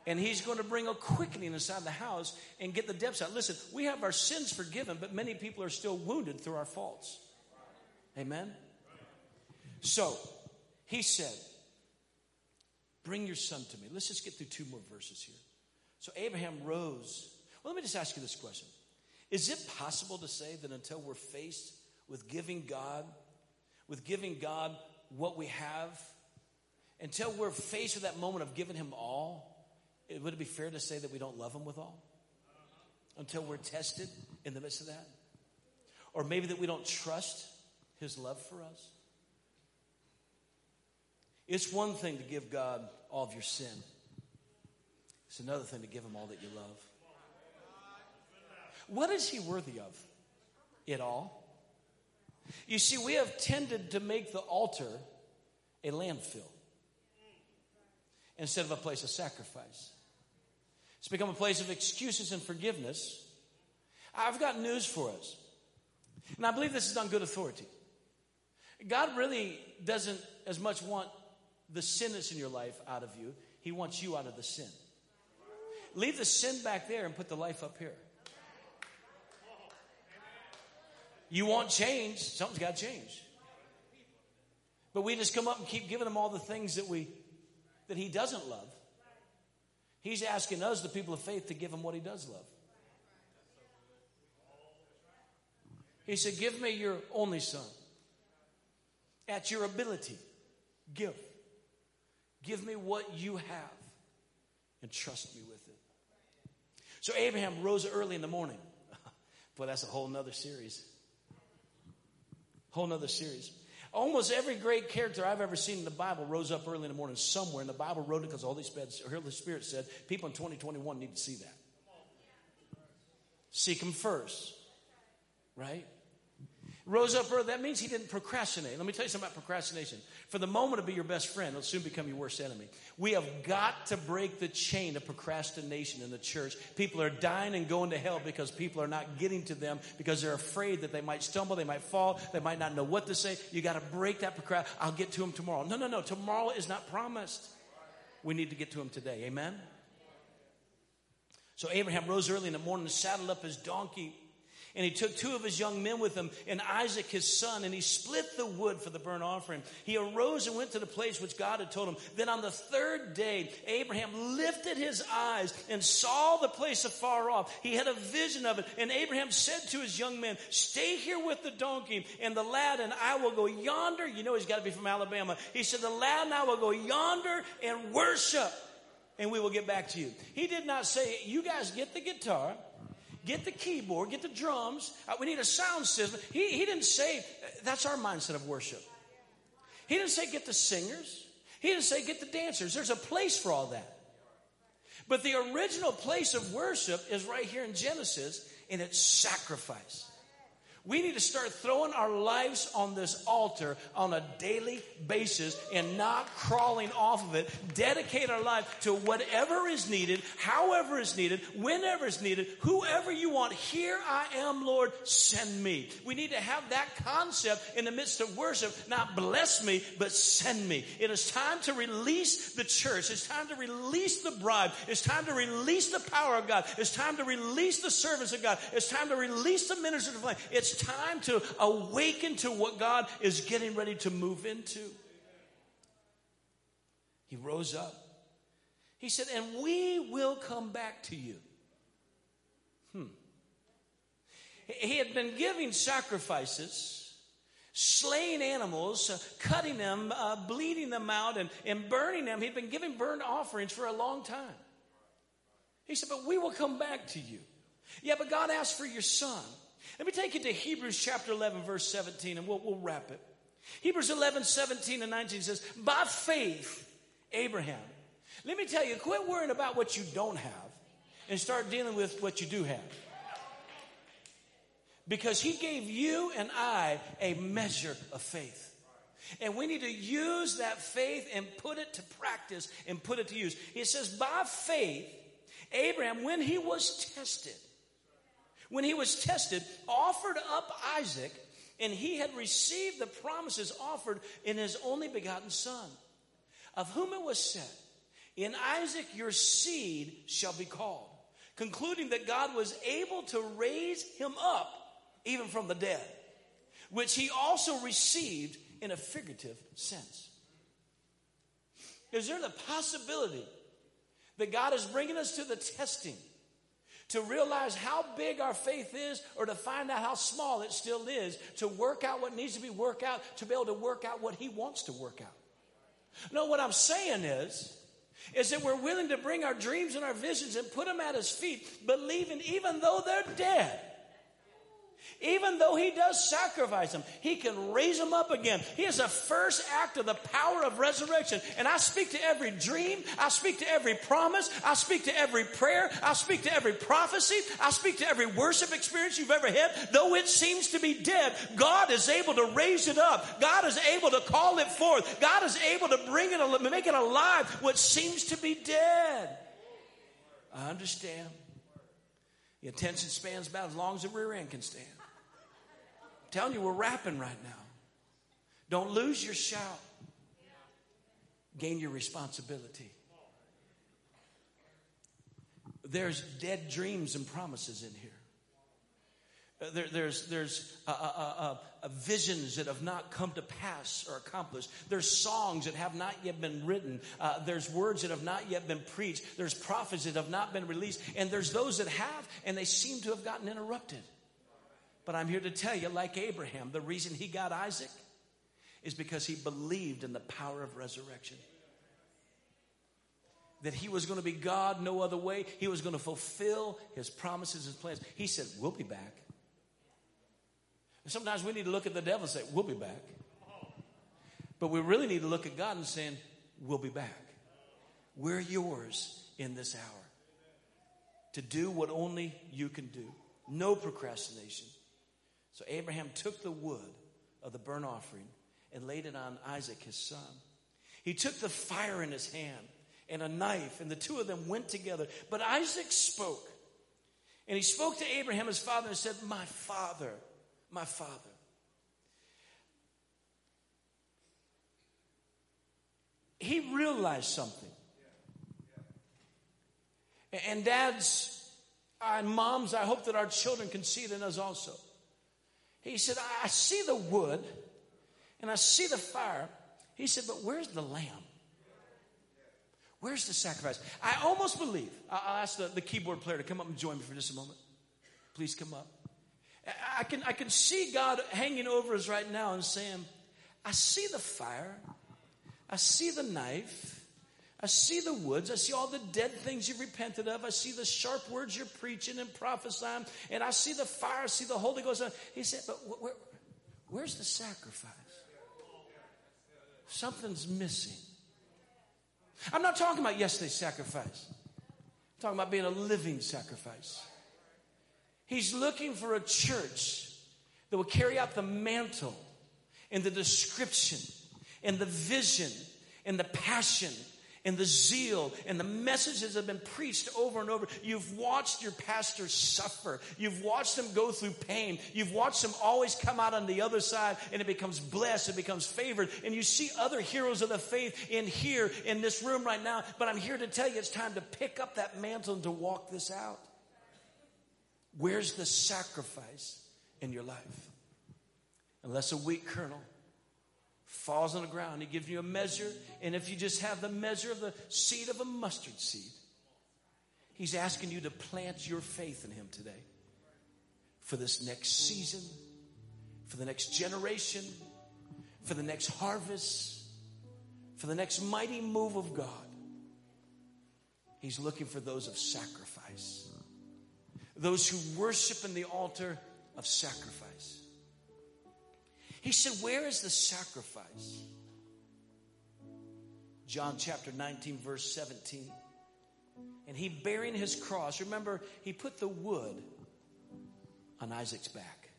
And he's going to bring a quickening inside the house and get the depths out. Listen, we have our sins forgiven, but many people are still wounded through our faults. Amen? So, he said, Bring your son to me. Let's just get through two more verses here. So, Abraham rose. Well, let me just ask you this question Is it possible to say that until we're faced with giving God, with giving God what we have, until we're faced with that moment of giving Him all, would it be fair to say that we don't love Him with all? Until we're tested in the midst of that? Or maybe that we don't trust his love for us. It's one thing to give God all of your sin. It's another thing to give him all that you love. What is he worthy of? It all. You see, we have tended to make the altar a landfill instead of a place of sacrifice. It's become a place of excuses and forgiveness. I've got news for us. And I believe this is on good authority. God really doesn't as much want the sin that's in your life out of you, He wants you out of the sin. Leave the sin back there and put the life up here. You want change, something's got to change. But we just come up and keep giving him all the things that we that he doesn't love. He's asking us, the people of faith, to give him what he does love. He said, Give me your only son. At your ability, give. Give me what you have and trust me with it. So Abraham rose early in the morning. Boy, that's a whole nother series. Whole nother series. Almost every great character I've ever seen in the Bible rose up early in the morning somewhere, and the Bible wrote it because all these beds hear the Holy Spirit said people in 2021 need to see that. Seek Him first, right? Rose up early. That means he didn't procrastinate. Let me tell you something about procrastination. For the moment to be your best friend, it'll soon become your worst enemy. We have got to break the chain of procrastination in the church. People are dying and going to hell because people are not getting to them because they're afraid that they might stumble, they might fall, they might not know what to say. You got to break that procrastination. I'll get to him tomorrow. No, no, no. Tomorrow is not promised. We need to get to him today. Amen? So Abraham rose early in the morning and saddled up his donkey and he took two of his young men with him and Isaac his son, and he split the wood for the burnt offering. He arose and went to the place which God had told him. Then on the third day, Abraham lifted his eyes and saw the place afar off. He had a vision of it. And Abraham said to his young men, Stay here with the donkey and the lad, and I will go yonder. You know he's got to be from Alabama. He said, The lad and I will go yonder and worship, and we will get back to you. He did not say, You guys get the guitar get the keyboard, get the drums. Uh, we need a sound system. He, he didn't say, that's our mindset of worship. He didn't say, get the singers. He didn't say, get the dancers. There's a place for all that. But the original place of worship is right here in Genesis, and it's sacrifice. We need to start throwing our lives on this altar on a daily basis and not crawling off of it. Dedicate our life to whatever is needed, however is needed, whenever is needed, whoever you want. Here I am, Lord, send me. We need to have that concept in the midst of worship, not bless me, but send me. It is time to release the church. It's time to release the bride. It's time to release the power of God. It's time to release the service of God. It's time to release the ministry of flame. It's it's time to awaken to what God is getting ready to move into. He rose up. He said, And we will come back to you. Hmm. He had been giving sacrifices, slaying animals, uh, cutting them, uh, bleeding them out, and, and burning them. He'd been giving burnt offerings for a long time. He said, But we will come back to you. Yeah, but God asked for your son. Let me take you to Hebrews chapter 11, verse 17, and we'll, we'll wrap it. Hebrews 11, 17 and 19 says, By faith, Abraham. Let me tell you, quit worrying about what you don't have and start dealing with what you do have. Because he gave you and I a measure of faith. And we need to use that faith and put it to practice and put it to use. He says, by faith, Abraham, when he was tested, when he was tested, offered up Isaac, and he had received the promises offered in his only begotten son, of whom it was said, In Isaac your seed shall be called, concluding that God was able to raise him up even from the dead, which he also received in a figurative sense. Is there the possibility that God is bringing us to the testing? To realize how big our faith is or to find out how small it still is, to work out what needs to be worked out, to be able to work out what He wants to work out. No, what I'm saying is, is that we're willing to bring our dreams and our visions and put them at His feet, believing even though they're dead, Even though he does sacrifice them, he can raise them up again. He is the first act of the power of resurrection. And I speak to every dream. I speak to every promise. I speak to every prayer. I speak to every prophecy. I speak to every worship experience you've ever had. Though it seems to be dead, God is able to raise it up. God is able to call it forth. God is able to bring it, make it alive, what seems to be dead. I understand. The attention span's about as long as the rear end can stand. I'm telling you, we're wrapping right now. Don't lose your shout. Gain your responsibility. There's dead dreams and promises in here. Uh, there, there's there's uh, uh, uh, visions that have not come to pass or accomplished. There's songs that have not yet been written. Uh, there's words that have not yet been preached. There's prophets that have not been released. And there's those that have, and they seem to have gotten interrupted. But I'm here to tell you, like Abraham, the reason he got Isaac is because he believed in the power of resurrection that he was going to be God no other way. He was going to fulfill his promises his plans. He said, We'll be back. And sometimes we need to look at the devil and say, We'll be back. But we really need to look at God and saying, We'll be back. We're yours in this hour to do what only you can do. No procrastination. So Abraham took the wood of the burnt offering and laid it on Isaac, his son. He took the fire in his hand and a knife, and the two of them went together. But Isaac spoke, and he spoke to Abraham, his father, and said, My father, my father. He realized something. And dads and moms, I hope that our children can see it in us also. He said, I see the wood and I see the fire. He said, but where's the lamb? Where's the sacrifice? I almost believe. I'll ask the, the keyboard player to come up and join me for just a moment. Please come up. I can, I can see God hanging over us right now and saying, I see the fire. I see the knife. I see the woods. I see all the dead things you've repented of. I see the sharp words you're preaching and prophesying. And I see the fire. I see the Holy Ghost. He said, but where, where's the sacrifice? Something's missing. I'm not talking about yesterday's sacrifice. I'm talking about being a living sacrifice. He's looking for a church that will carry out the mantle and the description and the vision and the passion and the zeal and the messages have been preached over and over. You've watched your pastors suffer. You've watched them go through pain. You've watched them always come out on the other side and it becomes blessed, it becomes favored. And you see other heroes of the faith in here, in this room right now. But I'm here to tell you it's time to pick up that mantle and to walk this out. Where's the sacrifice in your life? Unless a wheat kernel falls on the ground. He gives you a measure, and if you just have the measure of the seed of a mustard seed, He's asking you to plant your faith in Him today for this next season, for the next generation, for the next harvest, for the next mighty move of God. He's looking for those of sacrifice, those who worship in the altar of sacrifice. He said, Where is the sacrifice? John chapter 19, verse 17. And he bearing his cross, remember, he put the wood on Isaac's back.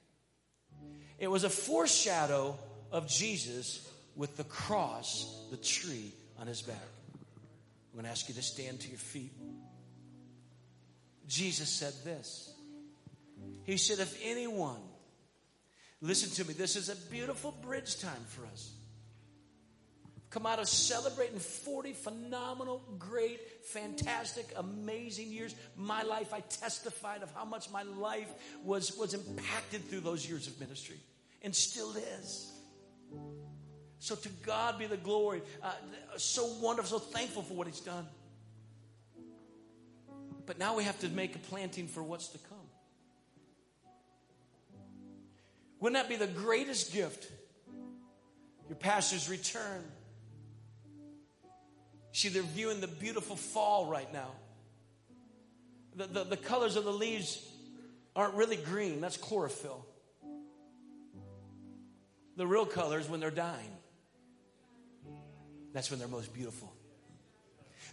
It was a foreshadow of Jesus with the cross, the tree on his back. I'm going to ask you to stand to your feet. Jesus said this He said, If anyone Listen to me. This is a beautiful bridge time for us. Come out of celebrating 40 phenomenal, great, fantastic, amazing years. My life, I testified of how much my life was, was impacted through those years of ministry and still is. So to God be the glory. Uh, so wonderful, so thankful for what He's done. But now we have to make a planting for what's to come. Wouldn't that be the greatest gift? Your pastor's return. See, they're viewing the beautiful fall right now. The, the, the colors of the leaves aren't really green, that's chlorophyll. The real colors, when they're dying. That's when they're most beautiful.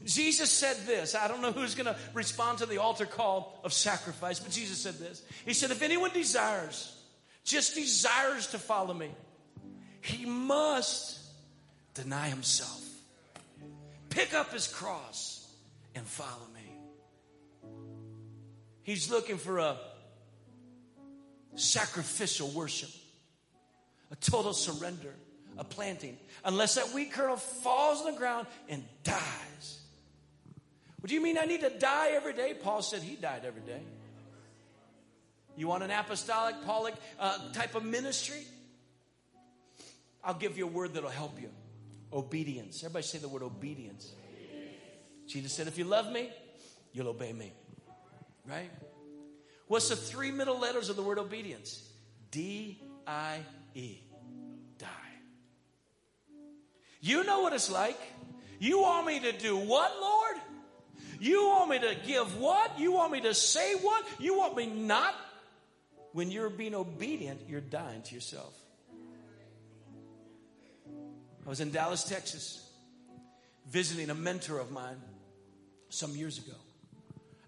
Jesus said this. I don't know who's going to respond to the altar call of sacrifice, but Jesus said this. He said, If anyone desires, just desires to follow me, he must deny himself, pick up his cross, and follow me. He's looking for a sacrificial worship, a total surrender, a planting, unless that wheat kernel falls on the ground and dies. What do you mean I need to die every day? Paul said he died every day. You want an apostolic, Paulic uh, type of ministry? I'll give you a word that'll help you. Obedience. Everybody say the word obedience. Jesus said, if you love me, you'll obey me. Right? What's the three middle letters of the word obedience? D I E. Die. You know what it's like. You want me to do what, Lord? You want me to give what? You want me to say what? You want me not? When you're being obedient, you're dying to yourself. I was in Dallas, Texas, visiting a mentor of mine some years ago.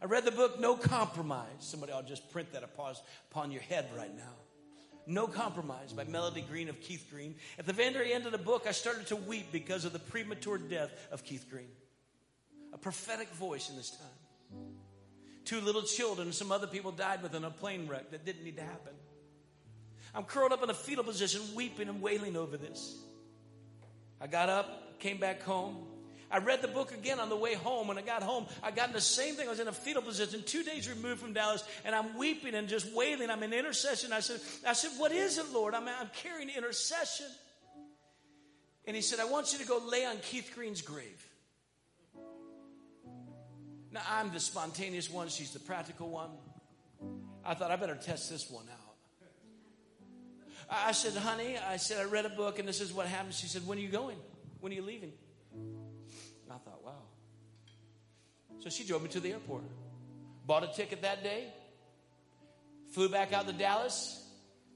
I read the book No Compromise. Somebody, I'll just print that upon your head right now. No Compromise by Melody Green of Keith Green. At the very end of the book, I started to weep because of the premature death of Keith Green. A prophetic voice in this time. Two little children some other people died within a plane wreck that didn't need to happen. I'm curled up in a fetal position, weeping and wailing over this. I got up, came back home, I read the book again on the way home. When I got home, I got in the same thing. I was in a fetal position, two days removed from Dallas, and I'm weeping and just wailing. I'm in intercession. I said, I said, what is it, Lord? I'm, I'm carrying intercession. And he said, I want you to go lay on Keith Green's grave. Now, I'm the spontaneous one. She's the practical one. I thought I better test this one out. I said, honey, I said, I read a book and this is what happened. She said, when are you going? When are you leaving? And I thought, wow. So she drove me to the airport, bought a ticket that day, flew back out to Dallas.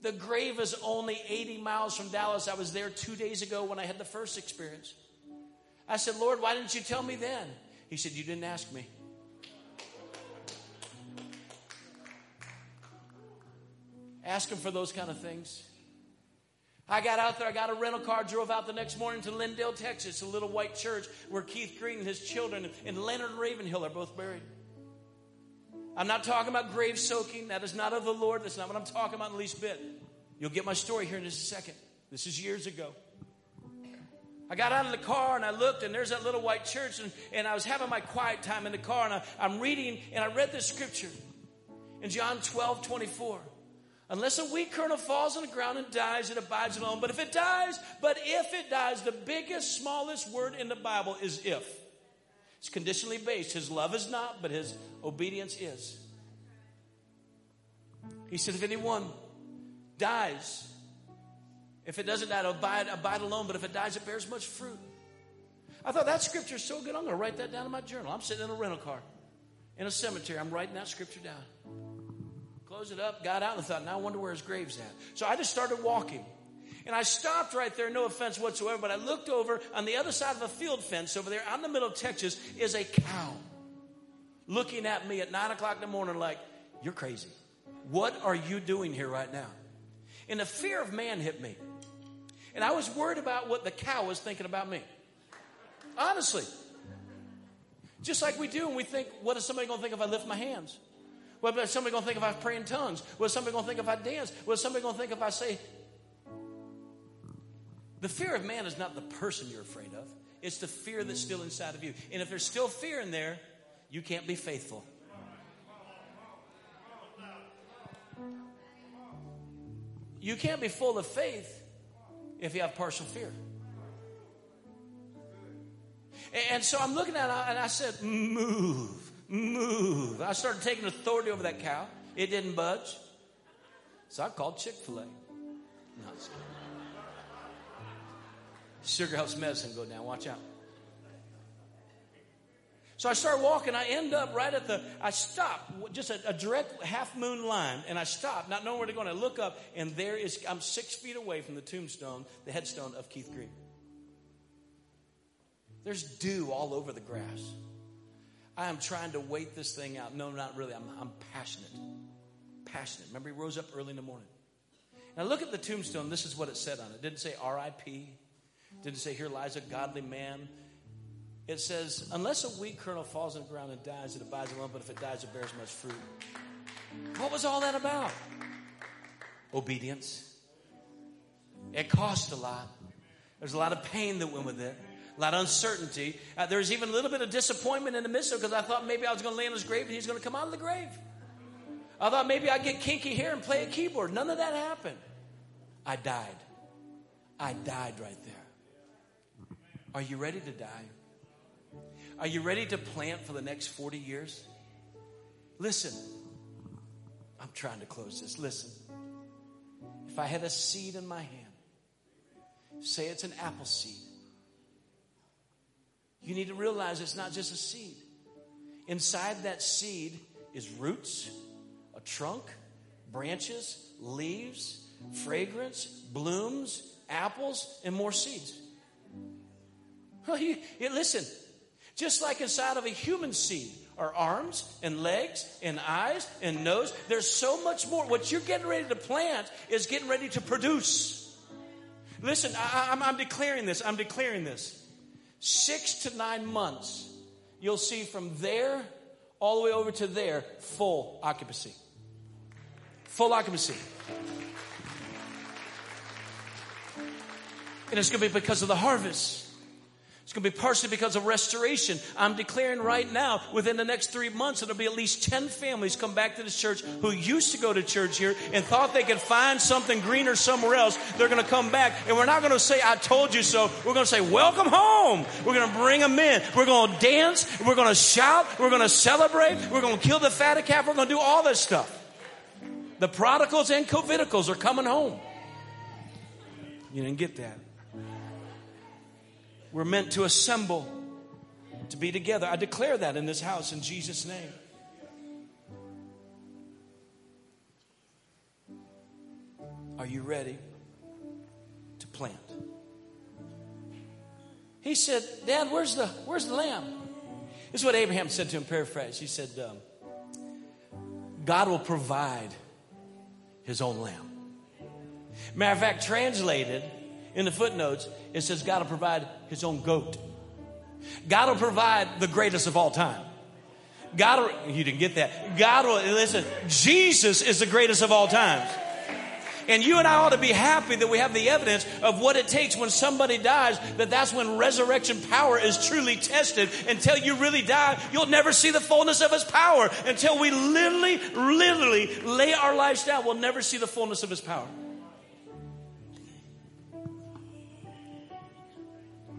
The grave is only 80 miles from Dallas. I was there two days ago when I had the first experience. I said, Lord, why didn't you tell me then? He said, You didn't ask me. Ask him for those kind of things. I got out there, I got a rental car, drove out the next morning to Lindale, Texas, a little white church where Keith Green and his children and Leonard Ravenhill are both buried. I'm not talking about grave soaking. That is not of the Lord. That's not what I'm talking about in the least bit. You'll get my story here in just a second. This is years ago. I got out of the car and I looked, and there's that little white church, and, and I was having my quiet time in the car, and I, I'm reading, and I read this scripture in John 12 24. Unless a wheat kernel falls on the ground and dies, it abides alone. But if it dies, but if it dies, the biggest, smallest word in the Bible is if. It's conditionally based. His love is not, but his obedience is. He said, if anyone dies, if it doesn't die, abide, abide alone, but if it dies, it bears much fruit. I thought that scripture is so good, I'm going to write that down in my journal. I'm sitting in a rental car in a cemetery. I'm writing that scripture down. Closed it up, got out, and thought, now I wonder where his grave's at. So I just started walking. And I stopped right there, no offense whatsoever, but I looked over on the other side of a field fence over there, out in the middle of Texas, is a cow looking at me at nine o'clock in the morning like, You're crazy. What are you doing here right now? And the fear of man hit me. And I was worried about what the cow was thinking about me. Honestly. Just like we do and we think, What is somebody going to think if I lift my hands? What is somebody to think if I pray in tongues? What somebody to think if I dance? What somebody to think if I say. The fear of man is not the person you're afraid of, it's the fear that's still inside of you. And if there's still fear in there, you can't be faithful. You can't be full of faith if you have partial fear. And so I'm looking at it and I said, Move move. I started taking authority over that cow. It didn't budge. So I called Chick fil A. No, Sugar helps medicine go down. Watch out. So I start walking. I end up right at the, I stop, just a, a, direct half moon line, and I stop, not knowing where to go. And I look up, and there is, I'm six feet away from the tombstone, the headstone of Keith Green. There's dew all over the grass. I am trying to wait this thing out. No, not really. I'm, I'm passionate. Passionate. Remember, he rose up early in the morning. Now look at the tombstone. This is what it said on it. it didn't say R.I.P. Didn't say here lies a godly man it says, unless a wheat kernel falls on the ground and dies, it abides alone, but if it dies, it bears much fruit. What was all that about? Obedience. It cost a lot. There's a lot of pain that went with it, a lot of uncertainty. Uh, there's even a little bit of disappointment in the midst of it because I thought maybe I was going to lay in his grave and he's going to come out of the grave. I thought maybe I'd get kinky hair and play a keyboard. None of that happened. I died. I died right there. Are you ready to die? Are you ready to plant for the next 40 years? Listen, I'm trying to close this. Listen, if I had a seed in my hand, say it's an apple seed, you need to realize it's not just a seed. Inside that seed is roots, a trunk, branches, leaves, fragrance, blooms, apples, and more seeds. Listen, just like inside of a human seed are arms and legs and eyes and nose. There's so much more. What you're getting ready to plant is getting ready to produce. Listen, I, I'm declaring this. I'm declaring this. Six to nine months, you'll see from there all the way over to there full occupancy. Full occupancy. And it's going to be because of the harvest. It's going to be partially because of restoration. I'm declaring right now, within the next three months, there'll be at least 10 families come back to this church who used to go to church here and thought they could find something greener somewhere else. They're going to come back. And we're not going to say, I told you so. We're going to say, welcome home. We're going to bring them in. We're going to dance. We're going to shout. We're going to celebrate. We're going to kill the fatted calf. We're going to do all this stuff. The prodigals and coviticals are coming home. You didn't get that. We're meant to assemble, to be together. I declare that in this house in Jesus' name. Are you ready to plant? He said, Dad, where's the, where's the lamb? This is what Abraham said to him, paraphrase. He said, um, God will provide his own lamb. Matter of fact, translated, in the footnotes, it says God will provide his own goat. God will provide the greatest of all time. God will, you didn't get that. God will, listen, Jesus is the greatest of all times. And you and I ought to be happy that we have the evidence of what it takes when somebody dies, that that's when resurrection power is truly tested. Until you really die, you'll never see the fullness of his power. Until we literally, literally lay our lives down, we'll never see the fullness of his power.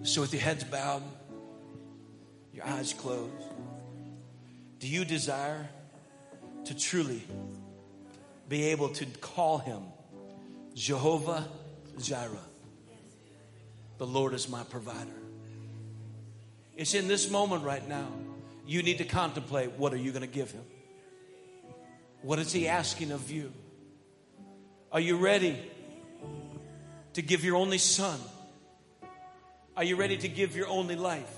So, with your heads bowed, your eyes closed, do you desire to truly be able to call him Jehovah Jireh? The Lord is my provider. It's in this moment right now. You need to contemplate what are you going to give him? What is he asking of you? Are you ready to give your only son? Are you ready to give your only life?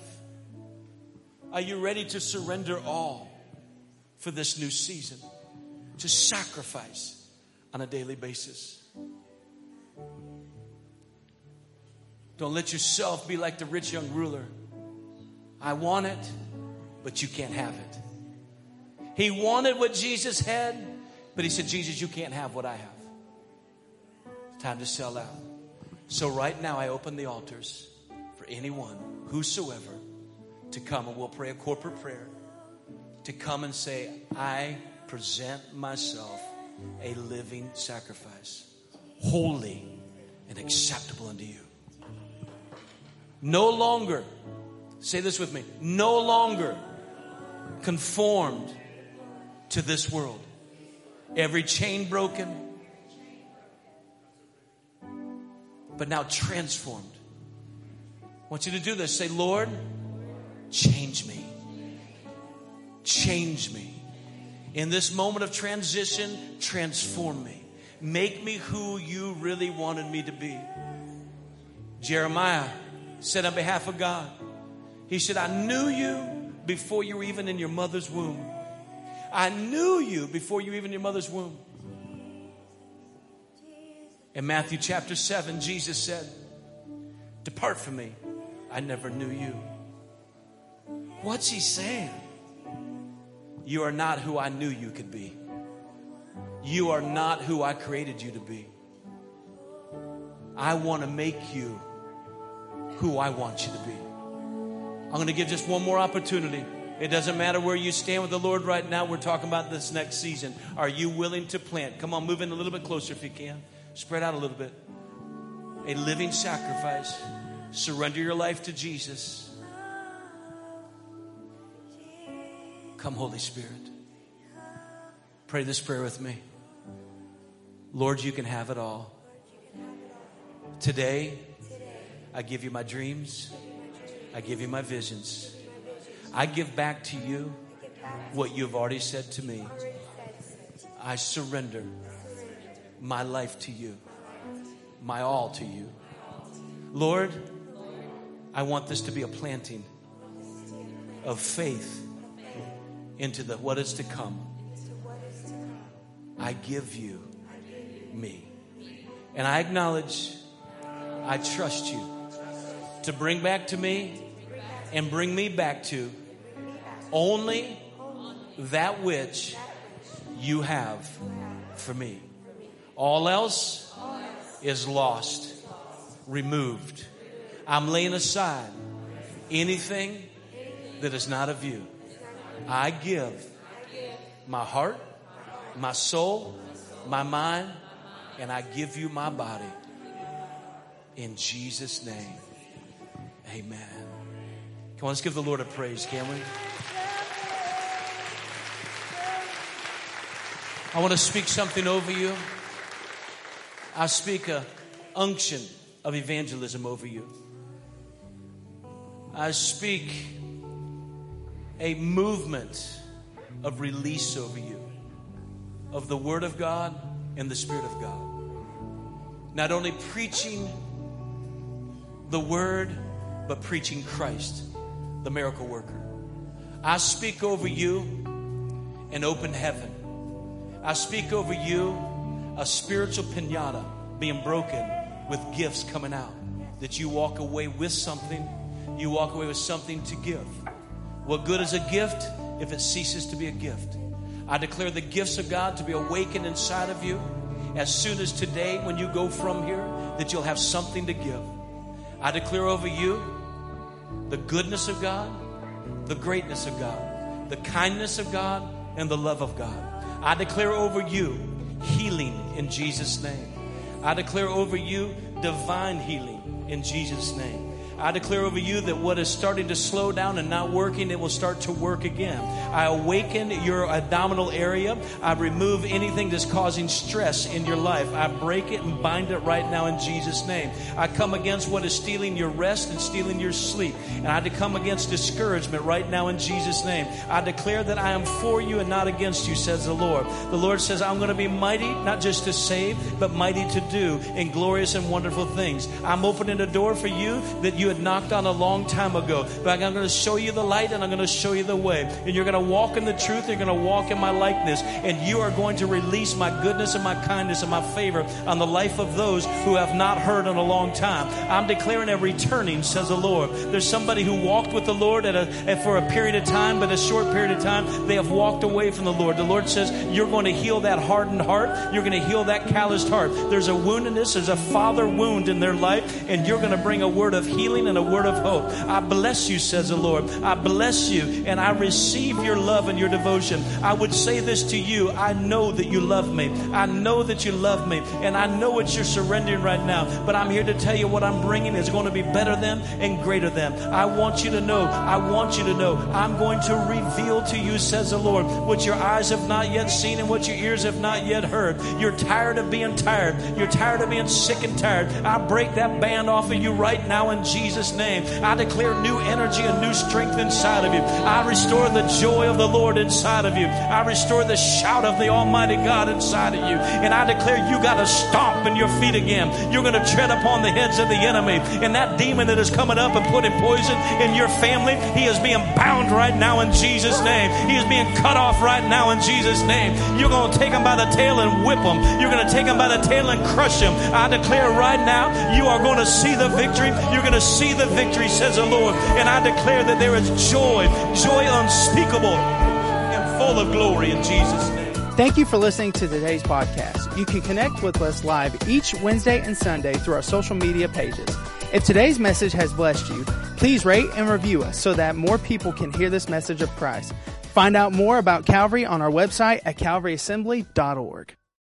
Are you ready to surrender all for this new season? To sacrifice on a daily basis. Don't let yourself be like the rich young ruler. I want it, but you can't have it. He wanted what Jesus had, but he said, Jesus, you can't have what I have. Time to sell out. So, right now, I open the altars anyone, whosoever, to come and we'll pray a corporate prayer to come and say, I present myself a living sacrifice, holy and acceptable unto you. No longer, say this with me, no longer conformed to this world. Every chain broken, but now transformed I want you to do this. Say, Lord, change me. change me. In this moment of transition, transform me. Make me who you really wanted me to be. Jeremiah said on behalf of God, He said, I knew you before you were even in your mother's womb. I knew you before you were even in your mother's womb. In Matthew chapter 7, Jesus said, Depart from me. I never knew you. What's he saying? You are not who I knew you could be. You are not who I created you to be. I want to make you who I want you to be. I'm going to give just one more opportunity. It doesn't matter where you stand with the Lord right now. We're talking about this next season. Are you willing to plant? Come on, move in a little bit closer if you can. Spread out a little bit. A living sacrifice. Surrender your life to Jesus. Come, Holy Spirit. Pray this prayer with me. Lord, you can have it all. Today, I give you my dreams. I give you my visions. I give back to you what you've already said to me. I surrender my life to you, my all to you. Lord, I want this to be a planting of faith into the what is to come. I give you me. And I acknowledge, I trust you to bring back to me and bring me back to only that which you have for me. All else is lost, removed. I'm laying aside anything that is not of you. I give my heart, my soul, my mind, and I give you my body. In Jesus' name, amen. Come on, let's give the Lord a praise, can we? I want to speak something over you. I speak a unction of evangelism over you. I speak a movement of release over you of the Word of God and the Spirit of God. Not only preaching the Word, but preaching Christ, the miracle worker. I speak over you an open heaven. I speak over you a spiritual pinata being broken with gifts coming out. That you walk away with something, you walk away with something to give. What good is a gift if it ceases to be a gift? I declare the gifts of God to be awakened inside of you as soon as today, when you go from here, that you'll have something to give. I declare over you the goodness of God, the greatness of God, the kindness of God, and the love of God. I declare over you healing in Jesus' name. I declare over you divine healing in Jesus' name. I declare over you that what is starting to slow down and not working, it will start to work again. I awaken your abdominal area. I remove anything that's causing stress in your life. I break it and bind it right now in Jesus' name. I come against what is stealing your rest and stealing your sleep. And I come against discouragement right now in Jesus' name. I declare that I am for you and not against you, says the Lord. The Lord says, I'm going to be mighty, not just to save, but mighty to do in glorious and wonderful things. I'm opening a door for you that you had knocked on a long time ago. But I'm going to show you the light and I'm going to show you the way. And you're going to walk in the truth. You're going to walk in my likeness. And you are going to release my goodness and my kindness and my favor on the life of those who have not heard in a long time. I'm declaring a returning, says the Lord. There's somebody who walked with the Lord at a, at for a period of time, but a short period of time, they have walked away from the Lord. The Lord says, You're going to heal that hardened heart. You're going to heal that calloused heart. There's a woundedness, there's a father wound in their life, and you're going to bring a word of healing and a word of hope. I bless you, says the Lord. I bless you and I receive your love and your devotion. I would say this to you I know that you love me. I know that you love me. And I know what you're surrendering right now. But I'm here to tell you what I'm bringing is going to be better than and greater than. I want you to know, I want you to know, I'm going to reveal to you, says the Lord, what your eyes have not yet seen and what your ears have not yet heard. You're tired of being tired. You're tired of being sick and tired. I break that band off of you right now in Jesus Jesus' name. I declare new energy and new strength inside of you. I restore the joy of the Lord inside of you. I restore the shout of the Almighty God inside of you. And I declare you got to stomp in your feet again. You're going to tread upon the heads of the enemy. And that demon that is coming up and putting poison in your family, he is being bound right now in Jesus' name. He is being cut off right now in Jesus' name. You're going to take him by the tail and whip him. You're going to take him by the tail and crush him. I declare right now, you are going to see the victory. You're going to see the victory, says the Lord. And I declare that there is joy, joy unspeakable and full of glory in Jesus' name. Thank you for listening to today's podcast. You can connect with us live each Wednesday and Sunday through our social media pages. If today's message has blessed you, please rate and review us so that more people can hear this message of Christ. Find out more about Calvary on our website at calvaryassembly.org.